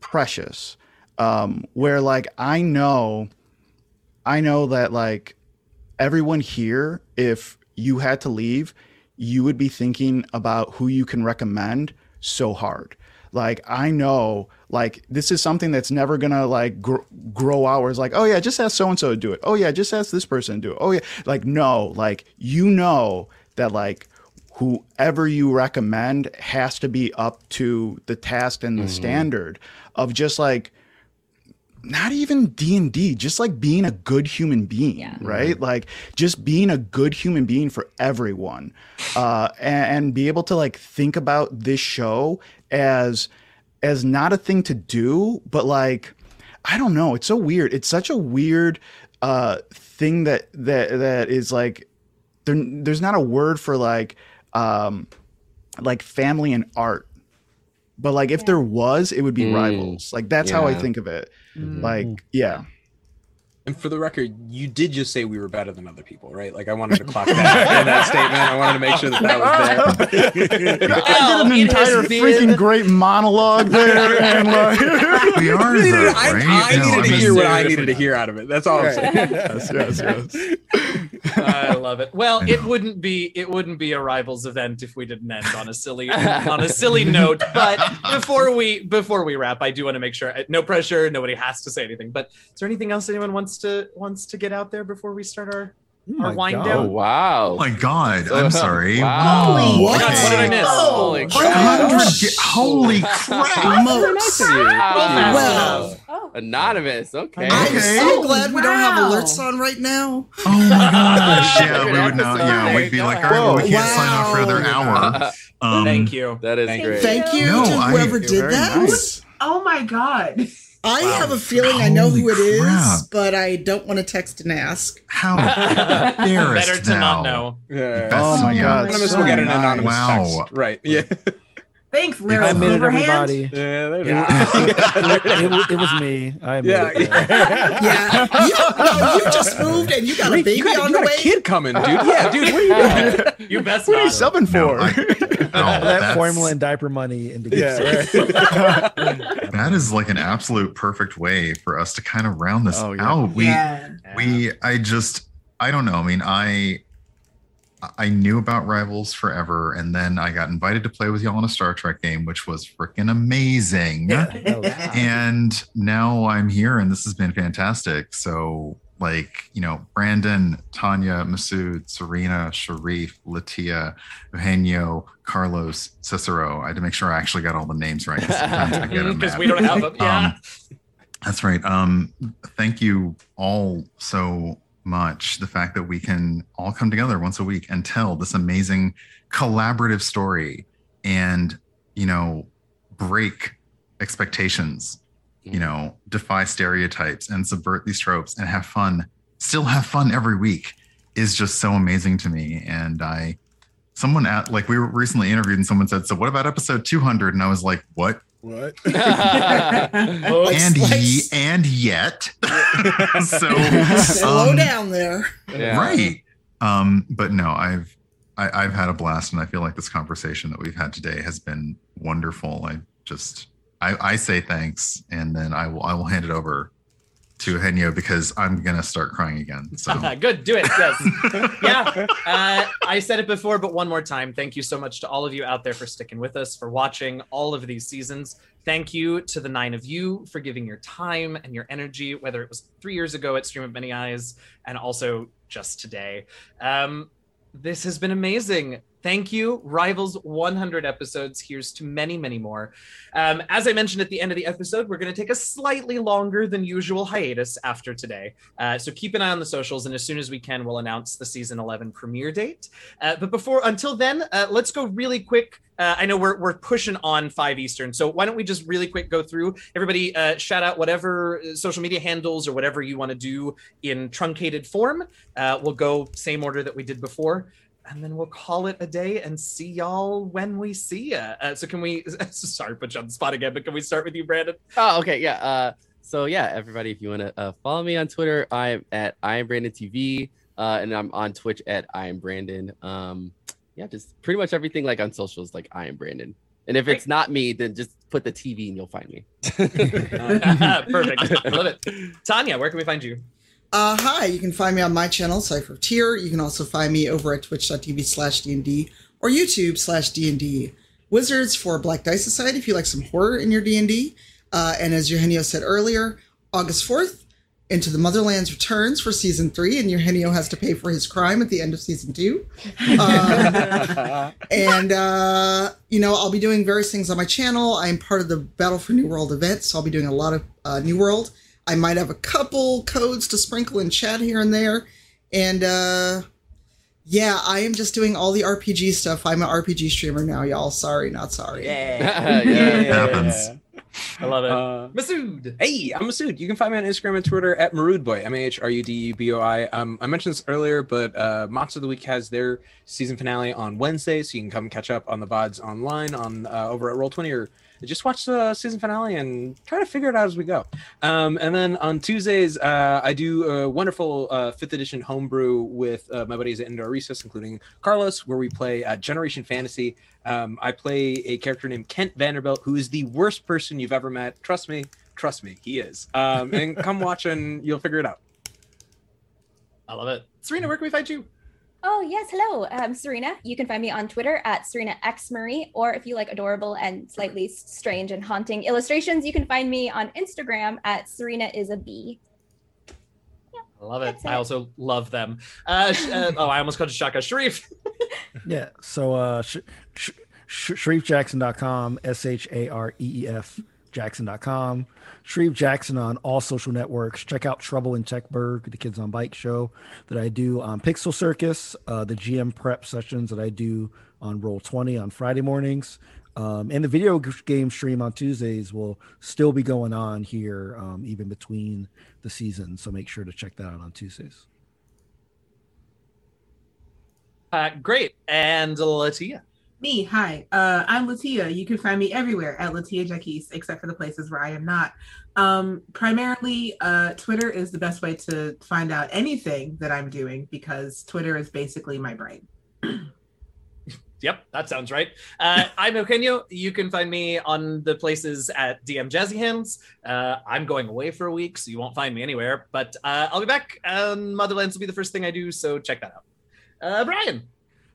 J: precious um where like i know i know that like everyone here if you had to leave you would be thinking about who you can recommend so hard like i know like this is something that's never gonna like gr- grow hours like oh yeah just ask so and so to do it. Oh yeah just ask this person to do it. Oh yeah like no like you know that like whoever you recommend has to be up to the task and the mm-hmm. standard of just like not even d&d just like being a good human being right? Like just being a good human being for everyone uh and, and be able to like think about this show as as not a thing to do but like i don't know it's so weird. It's such a weird uh thing that that that is like there, there's not a word for like um like family and art but like if there was it would be
F: Mm.
J: rivals like that's how i think of it
C: Mm.
J: like yeah
E: And for the record, you did just say we were better than other people, right? Like I wanted to clock that in that statement. I wanted to make sure that that was there.
J: I did an entire freaking great monologue there, and like
D: we are
E: I needed,
D: though,
E: I. I
D: No,
E: needed to hear what I needed to hear out of it. That's all I'm saying.
J: yes, yes, yes.
C: I love it. Well, it wouldn't be it wouldn't be a rivals event if we didn't end on a silly on a silly note. But before we before we wrap, I do want to make sure no pressure, nobody has to say anything. But is there anything else anyone wants to wants to get out there before we start our
B: Oh my
C: our wind
B: God.
F: Oh
C: down?
F: wow.
D: Oh my god, I'm sorry.
F: Wow.
D: Wow.
A: What?
C: God, what did I miss?
F: Holy crap.
D: Holy crap!
A: Smokes.
F: Wow.
A: Well,
G: Oh,
F: Anonymous. Okay.
A: I'm
D: Okay.
A: so glad we don't have alerts on right now.
D: Oh my gosh! Yeah,
F: Good
D: we would not.
F: episode.
D: Yeah, we'd be like, all right, well, we can't sign off for another hour. Um,
C: Thank you.
F: That is
E: Thank
F: great.
A: Thank you
D: No,
A: to whoever
J: You're
A: did that.
J: nice.
I: Oh my god.
A: I
C: Wow.
A: have a feeling I know who it
D: Holy
A: is,
D: crap.
A: but I don't want to text and ask.
D: How
C: Better to
D: now.
C: not know.
E: Yeah.
J: Oh my
D: Yeah.
J: god.
E: Anonymous
J: so
E: will get an
J: nice.
E: anonymous
D: Wow.
E: text. Right. Yeah.
I: Thanks, Larry
B: I admit it,
I: Overhand.
B: everybody.
E: Yeah. There
B: it, it was- it was me. I admit
E: Yeah.
B: it.
A: Yeah, you, no, you just moved and you got a baby
E: you got,
A: on
E: you
A: the
E: got
A: way.
E: a kid coming, dude. Yeah, dude. What are you doing?
C: You best
J: What are you
C: not.
J: subbing
D: No,
J: for?
D: I- no,
B: that formula and diaper money into
J: Yeah,
D: that is like an absolute perfect way for us to kind of round this
J: Oh, yeah.
D: out. We
I: yeah.
D: we I just I don't know. I mean, I I knew about Rivals forever, and then I got invited to play with y'all in a Star Trek game, which was freaking amazing. And now I'm here, and this has been fantastic. So, like, you know, Brandon, Tanya, Masood, Serena, Shareef, Latia, Eugenio, Carlos, Cicero. I had to make sure I actually got all the names right. 'cause Sometimes I get them
C: Because we don't have them. Yeah.
D: Um, that's right. Um, thank you all so much. The fact that we can all come together once a week and tell this amazing collaborative story and, you know, break expectations, you know, defy stereotypes and subvert these tropes and have fun, still have fun every week is just so amazing to me. And I, someone at like we were recently interviewed and someone said, So what about episode 200? And I was like, What?
H: What?
D: And
A: like,
D: ye and yet so
A: slow
D: um,
A: down there.
F: Yeah.
D: right um but no i've I, i've had a blast and i feel like this conversation that we've had today has been wonderful i just i i say thanks and then i will i will hand it over to Henyo because i'm gonna start crying again so
C: Good, do it. Yes. yeah. Uh, I said it before, but one more time. Thank you so much to all of you out there for sticking with us, for watching all of these seasons. Thank you to the nine of you for giving your time and your energy, whether it was three years ago at Stream of Many Eyes and also just today. Um, this has been amazing. Thank you. Rivals 100 episodes. Here's to many, many more. Um, as I mentioned at the end of the episode, we're going to take a slightly longer than usual hiatus after today. Uh, so keep an eye on the socials, and as soon as we can, we'll announce the season 11 premiere date. Uh, but before, until then, uh, let's go really quick. Uh, I know we're, we're pushing on 5 Eastern, so why don't we just really quick go through? Everybody, uh, shout out whatever social media handles or whatever you want to do in truncated form. Uh, we'll go same order that we did before and then we'll call it a day and see y'all when we see ya. Uh, so can we? Sorry, to put you on the spot again, but can we start with you, Brandon?
F: Oh, okay, yeah. Uh, so yeah, everybody, if you want to uh, follow me on Twitter, I'm at I am Brandon TV, uh, and I'm on Twitch at I am Brandon. Um, yeah, just pretty much everything like on socials, like I am Brandon. And if it's not me, then just put the TV and you'll find me.
C: Perfect, I love it. Tanya, where can we find you?
A: Uh, hi, you can find me on my channel, Cypher of Tyr. You can also find me over at twitch.tv slash D&D or YouTube slash D&D. Wizards for Black Dice Society if you like some horror in your D&D. Uh, and as Eugenio said earlier, August 4th, Into the Motherlands returns for season three, and Eugenio has to pay for his crime at the end of season two. Um, and uh, you know, I'll be doing various things on my channel. I'm part of the Battle for New World event, so I'll be doing a lot of uh, New World. I might have a couple codes to sprinkle in chat here and there, and uh, yeah, I am just doing all the RPG stuff. I'm an RPG streamer now, y'all. Sorry, not sorry.
F: Yeah.
D: It happens.
C: I love it.
E: Uh,
C: Masood.
E: Hey, I'm Masood. You can find me on Instagram and Twitter at Marudboy, M A H R U D U B O I. Um, I mentioned this earlier, but uh, Monster of the Week has their season finale on Wednesday, so you can come catch up on the VODs online on uh, over at Roll20 or just watch the season finale and try to figure it out as we go. Um, and then on Tuesdays, uh, I do a wonderful uh, fifth edition homebrew with uh, my buddies at Indoor Recess, including Carlos, where we play uh, Generation Fantasy. Um, I play a character named Kent Vanderbilt, who is the worst person you've ever met. Trust me, trust me, he is. Um, and come watch and you'll figure it out.
C: I love it. Serena, where can we find you?
G: Oh, yes. Hello. I'm Serena. You can find me on Twitter at Serena X Marie, or if you like adorable and slightly strange and haunting illustrations, you can find me on Instagram at Serena is a bee.
C: I love it.
G: That's
C: I also love them. Uh, uh, oh, I almost called you Shaka Shareef.
B: Yeah. So uh sh- sh- sh- ShareefJackson.com, S H A R E E F Jackson.com. Shareef Jackson on all social networks. Check out Trouble in Techburg, the Kids on Bike show that I do on Pixel Circus, uh, the GM prep sessions that I do on Roll20 on Friday mornings. Um, and the video game stream on Tuesdays will still be going on here, um, even between the seasons. So make sure to check that out on Tuesdays.
C: Uh, great. And Latia.
I: Me, hi. Uh, I'm Latia. You can find me everywhere at Latia Jacquise, except for the places where I am not. Um, primarily, uh, Twitter is the best way to find out anything that I'm doing because Twitter is basically my brain.
C: Yep, that sounds right. Uh, I'm Eugenio. You can find me on the places at DM Jazzy Hands. Uh, I'm going away for a week, so you won't find me anywhere. But uh, I'll be back. Um, Motherlands will be the first thing I do, so check that out. Uh, Brian.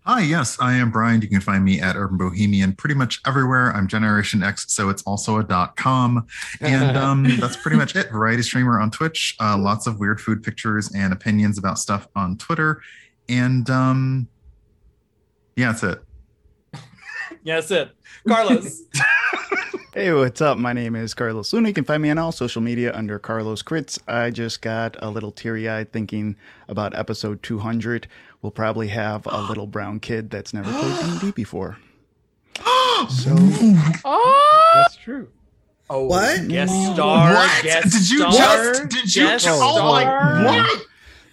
D: Hi, yes, I am Brian. You can find me at Urban Bohemian pretty much everywhere. I'm Generation X, so it's also a dot com. And um, that's pretty much it. Variety streamer on Twitch. Uh, lots of weird food pictures and opinions about stuff on Twitter. And um, yeah, that's it.
C: Yeah, that's it. Carlos.
J: Hey, what's up? My name is Carlos Luna. You can find me on all social media under Carlos Crits. I just got a little teary eyed thinking about episode 200. We'll probably have a little brown kid that's never played D&D before. So,
E: That's true.
C: Oh,
A: What?
C: Guest star.
D: What?
C: Guest
D: Did you
C: star,
D: just- did you
C: guest
D: just- oh my- what?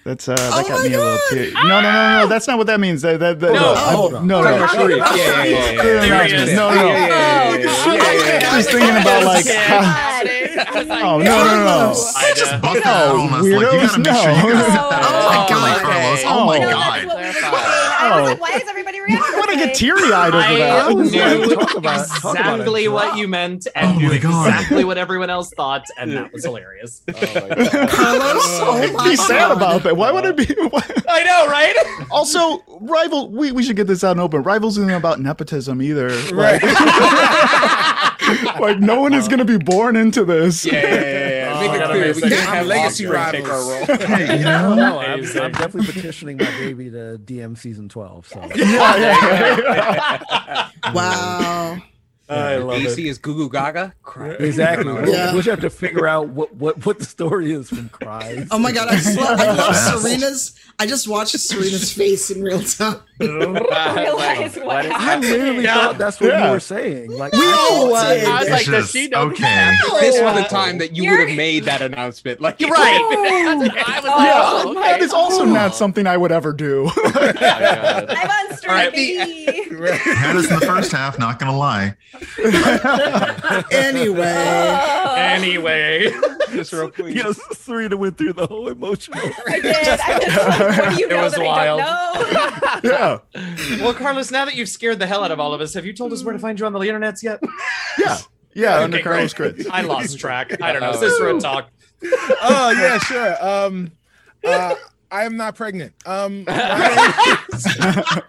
J: that's uh, that
A: Oh
J: got
A: my
J: me a little
A: God.
J: teary. No, no, no, no. That's not what that means. That, that, that,
C: No.
J: I-
B: Hold on.
J: no, no.
E: Oh, Shareef. Yeah, yeah, yeah, yeah,
J: Clear No, no.
E: Yeah, yeah, yeah, yeah, yeah, yeah, yeah.
J: Just thinking about like how, Oh no no no!
C: I
D: just
C: know.
D: bucked that
J: No,
D: almost. Like, you gotta make sure you
J: weirdos,
D: gotta set
A: no.
D: that
A: Oh
D: up
A: my
D: properly,
A: God.
D: Carlos.
J: Oh.
D: Oh my
J: No,
G: No,
D: god.
G: what we. I was like, why is everybody reacting?
J: I want to get teary eyed over that.
B: was like,
C: knew
B: talk about- about a
C: exactly what you meant and
D: Oh
C: knew exactly what everyone else thought, and that was hilarious.
E: Oh my God.
A: Carlos, oh my
J: Be sad about that. Why would it be?
C: I know, right?
J: also, rival. We, we should get this out in open. Rivals isn't about nepotism either.
E: Right.
J: Like, like no one is going to be born into this.
E: Yeah, yeah, yeah, yeah.
C: Oh,
E: Make
C: I
E: it
C: gotta
E: clear.
C: make
E: We
C: sense.
E: can't have
H: Legacy
E: offspring take our
H: rivals.
E: role.
D: Hey, you know,
B: No, I'm, I'm definitely petitioning my baby to DM season 12. So
A: Wow.
C: I love it.
E: AC is Goo Goo Gaga. Crap.
B: exactly.
A: Yeah.
B: We'll just have to figure out what, what, what the story is from Cries.
A: Oh my god, I, just love, I love Serena's. I just watched Serena's face in real time.
G: realize what
F: is-
B: I
G: happened.
B: literally
C: Yeah.
B: thought that's what
J: Yeah.
B: you were saying. Like,
A: We
B: I
A: all
B: thought-
F: I was like, does
D: Vicious.
F: she know?
D: Okay.
E: This was the time that you
G: You're-
E: would have made that announcement. Like
C: You're right.
F: I was like,
J: Yeah,
F: oh, okay.
J: that is also not something I would ever do.
F: Oh my
G: I'm on stream,
C: All right.
D: had us in the first half. Not gonna lie.
A: Anyway,
G: Oh,
C: Anyway,
E: Just real quick.
B: Yes, Serena went through the whole emotional.
G: I did. I just like, what do you
C: It
G: know
C: was
G: that
C: wild.
G: I don't know?
J: yeah,
C: well, Carlos, now that you've scared the hell out of all of us, have you told us where to find you on the internets yet?
J: yeah, yeah. under
C: Okay,
J: Carlos
C: great.
J: Crits.
C: I lost track. I don't know.
E: Uh-oh.
C: Cicero talk.
H: oh yeah, sure. Um, uh, I am not pregnant. Um, my,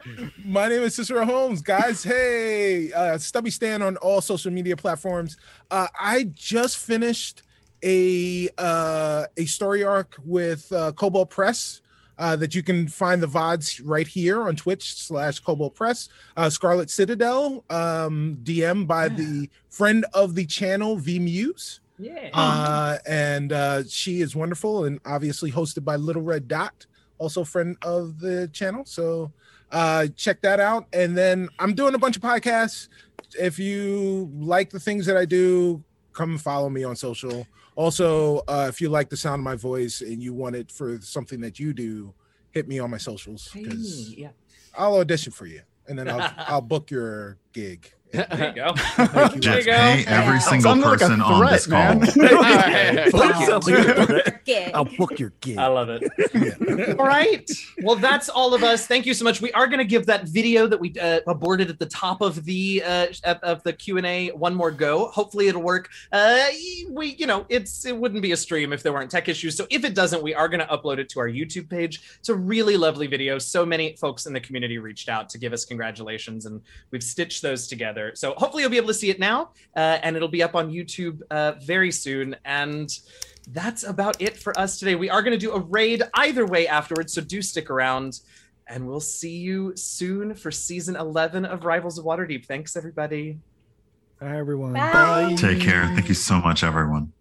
H: my name is Cicero Holmes, guys. Hey, uh, Stubby Stan on all social media platforms. Uh, I just finished a uh, a story arc with uh, Kobold Press. Uh, that you can find the VODs right here on Twitch slash Kobold Press. Uh, Scarlet Citadel, um, DM by the friend of the channel, V Muse.
C: Yeah.
H: Uh, and uh, she is wonderful and obviously hosted by Little Red Dot, also friend of the channel. So uh, check that out. And then I'm doing a bunch of podcasts. If you like the things that I do, come follow me on social. Also, uh, if you like the sound of my voice and you want it for something that you do, hit me on my socials because
C: yeah.
H: I'll audition for you and then I'll I'll book your gig
C: There you go.
B: Thank you.
C: There you
D: Just
C: go.
D: pay every
G: Yeah.
D: single
J: Sounds like a
D: person on this
J: threat,
D: call.
J: man.
C: Alright.
B: Sounds like a threat.
G: Gig.
B: I'll book your gig.
C: I love it. All right. Well, that's all of us. Thank you so much. We are going to give that video that we uh, aborted at the top of the uh, of- of the Q and A one more go. Hopefully, it'll work. Uh, we, you know, it's it wouldn't be a stream if there weren't tech issues. So if it doesn't, we are going to upload it to our YouTube page. It's a really lovely video. So many folks in the community reached out to give us congratulations, and we've stitched those together. So hopefully, you'll be able to see it now, uh, and it'll be up on YouTube uh, very soon. And that's about it for us today. We are going to do a raid either way afterwards, so do stick around. And we'll see you soon for season 11 of Rivals of Waterdeep. Thanks, everybody.
B: Bye, everyone.
G: Bye.
D: Take care. Thank you so much, everyone.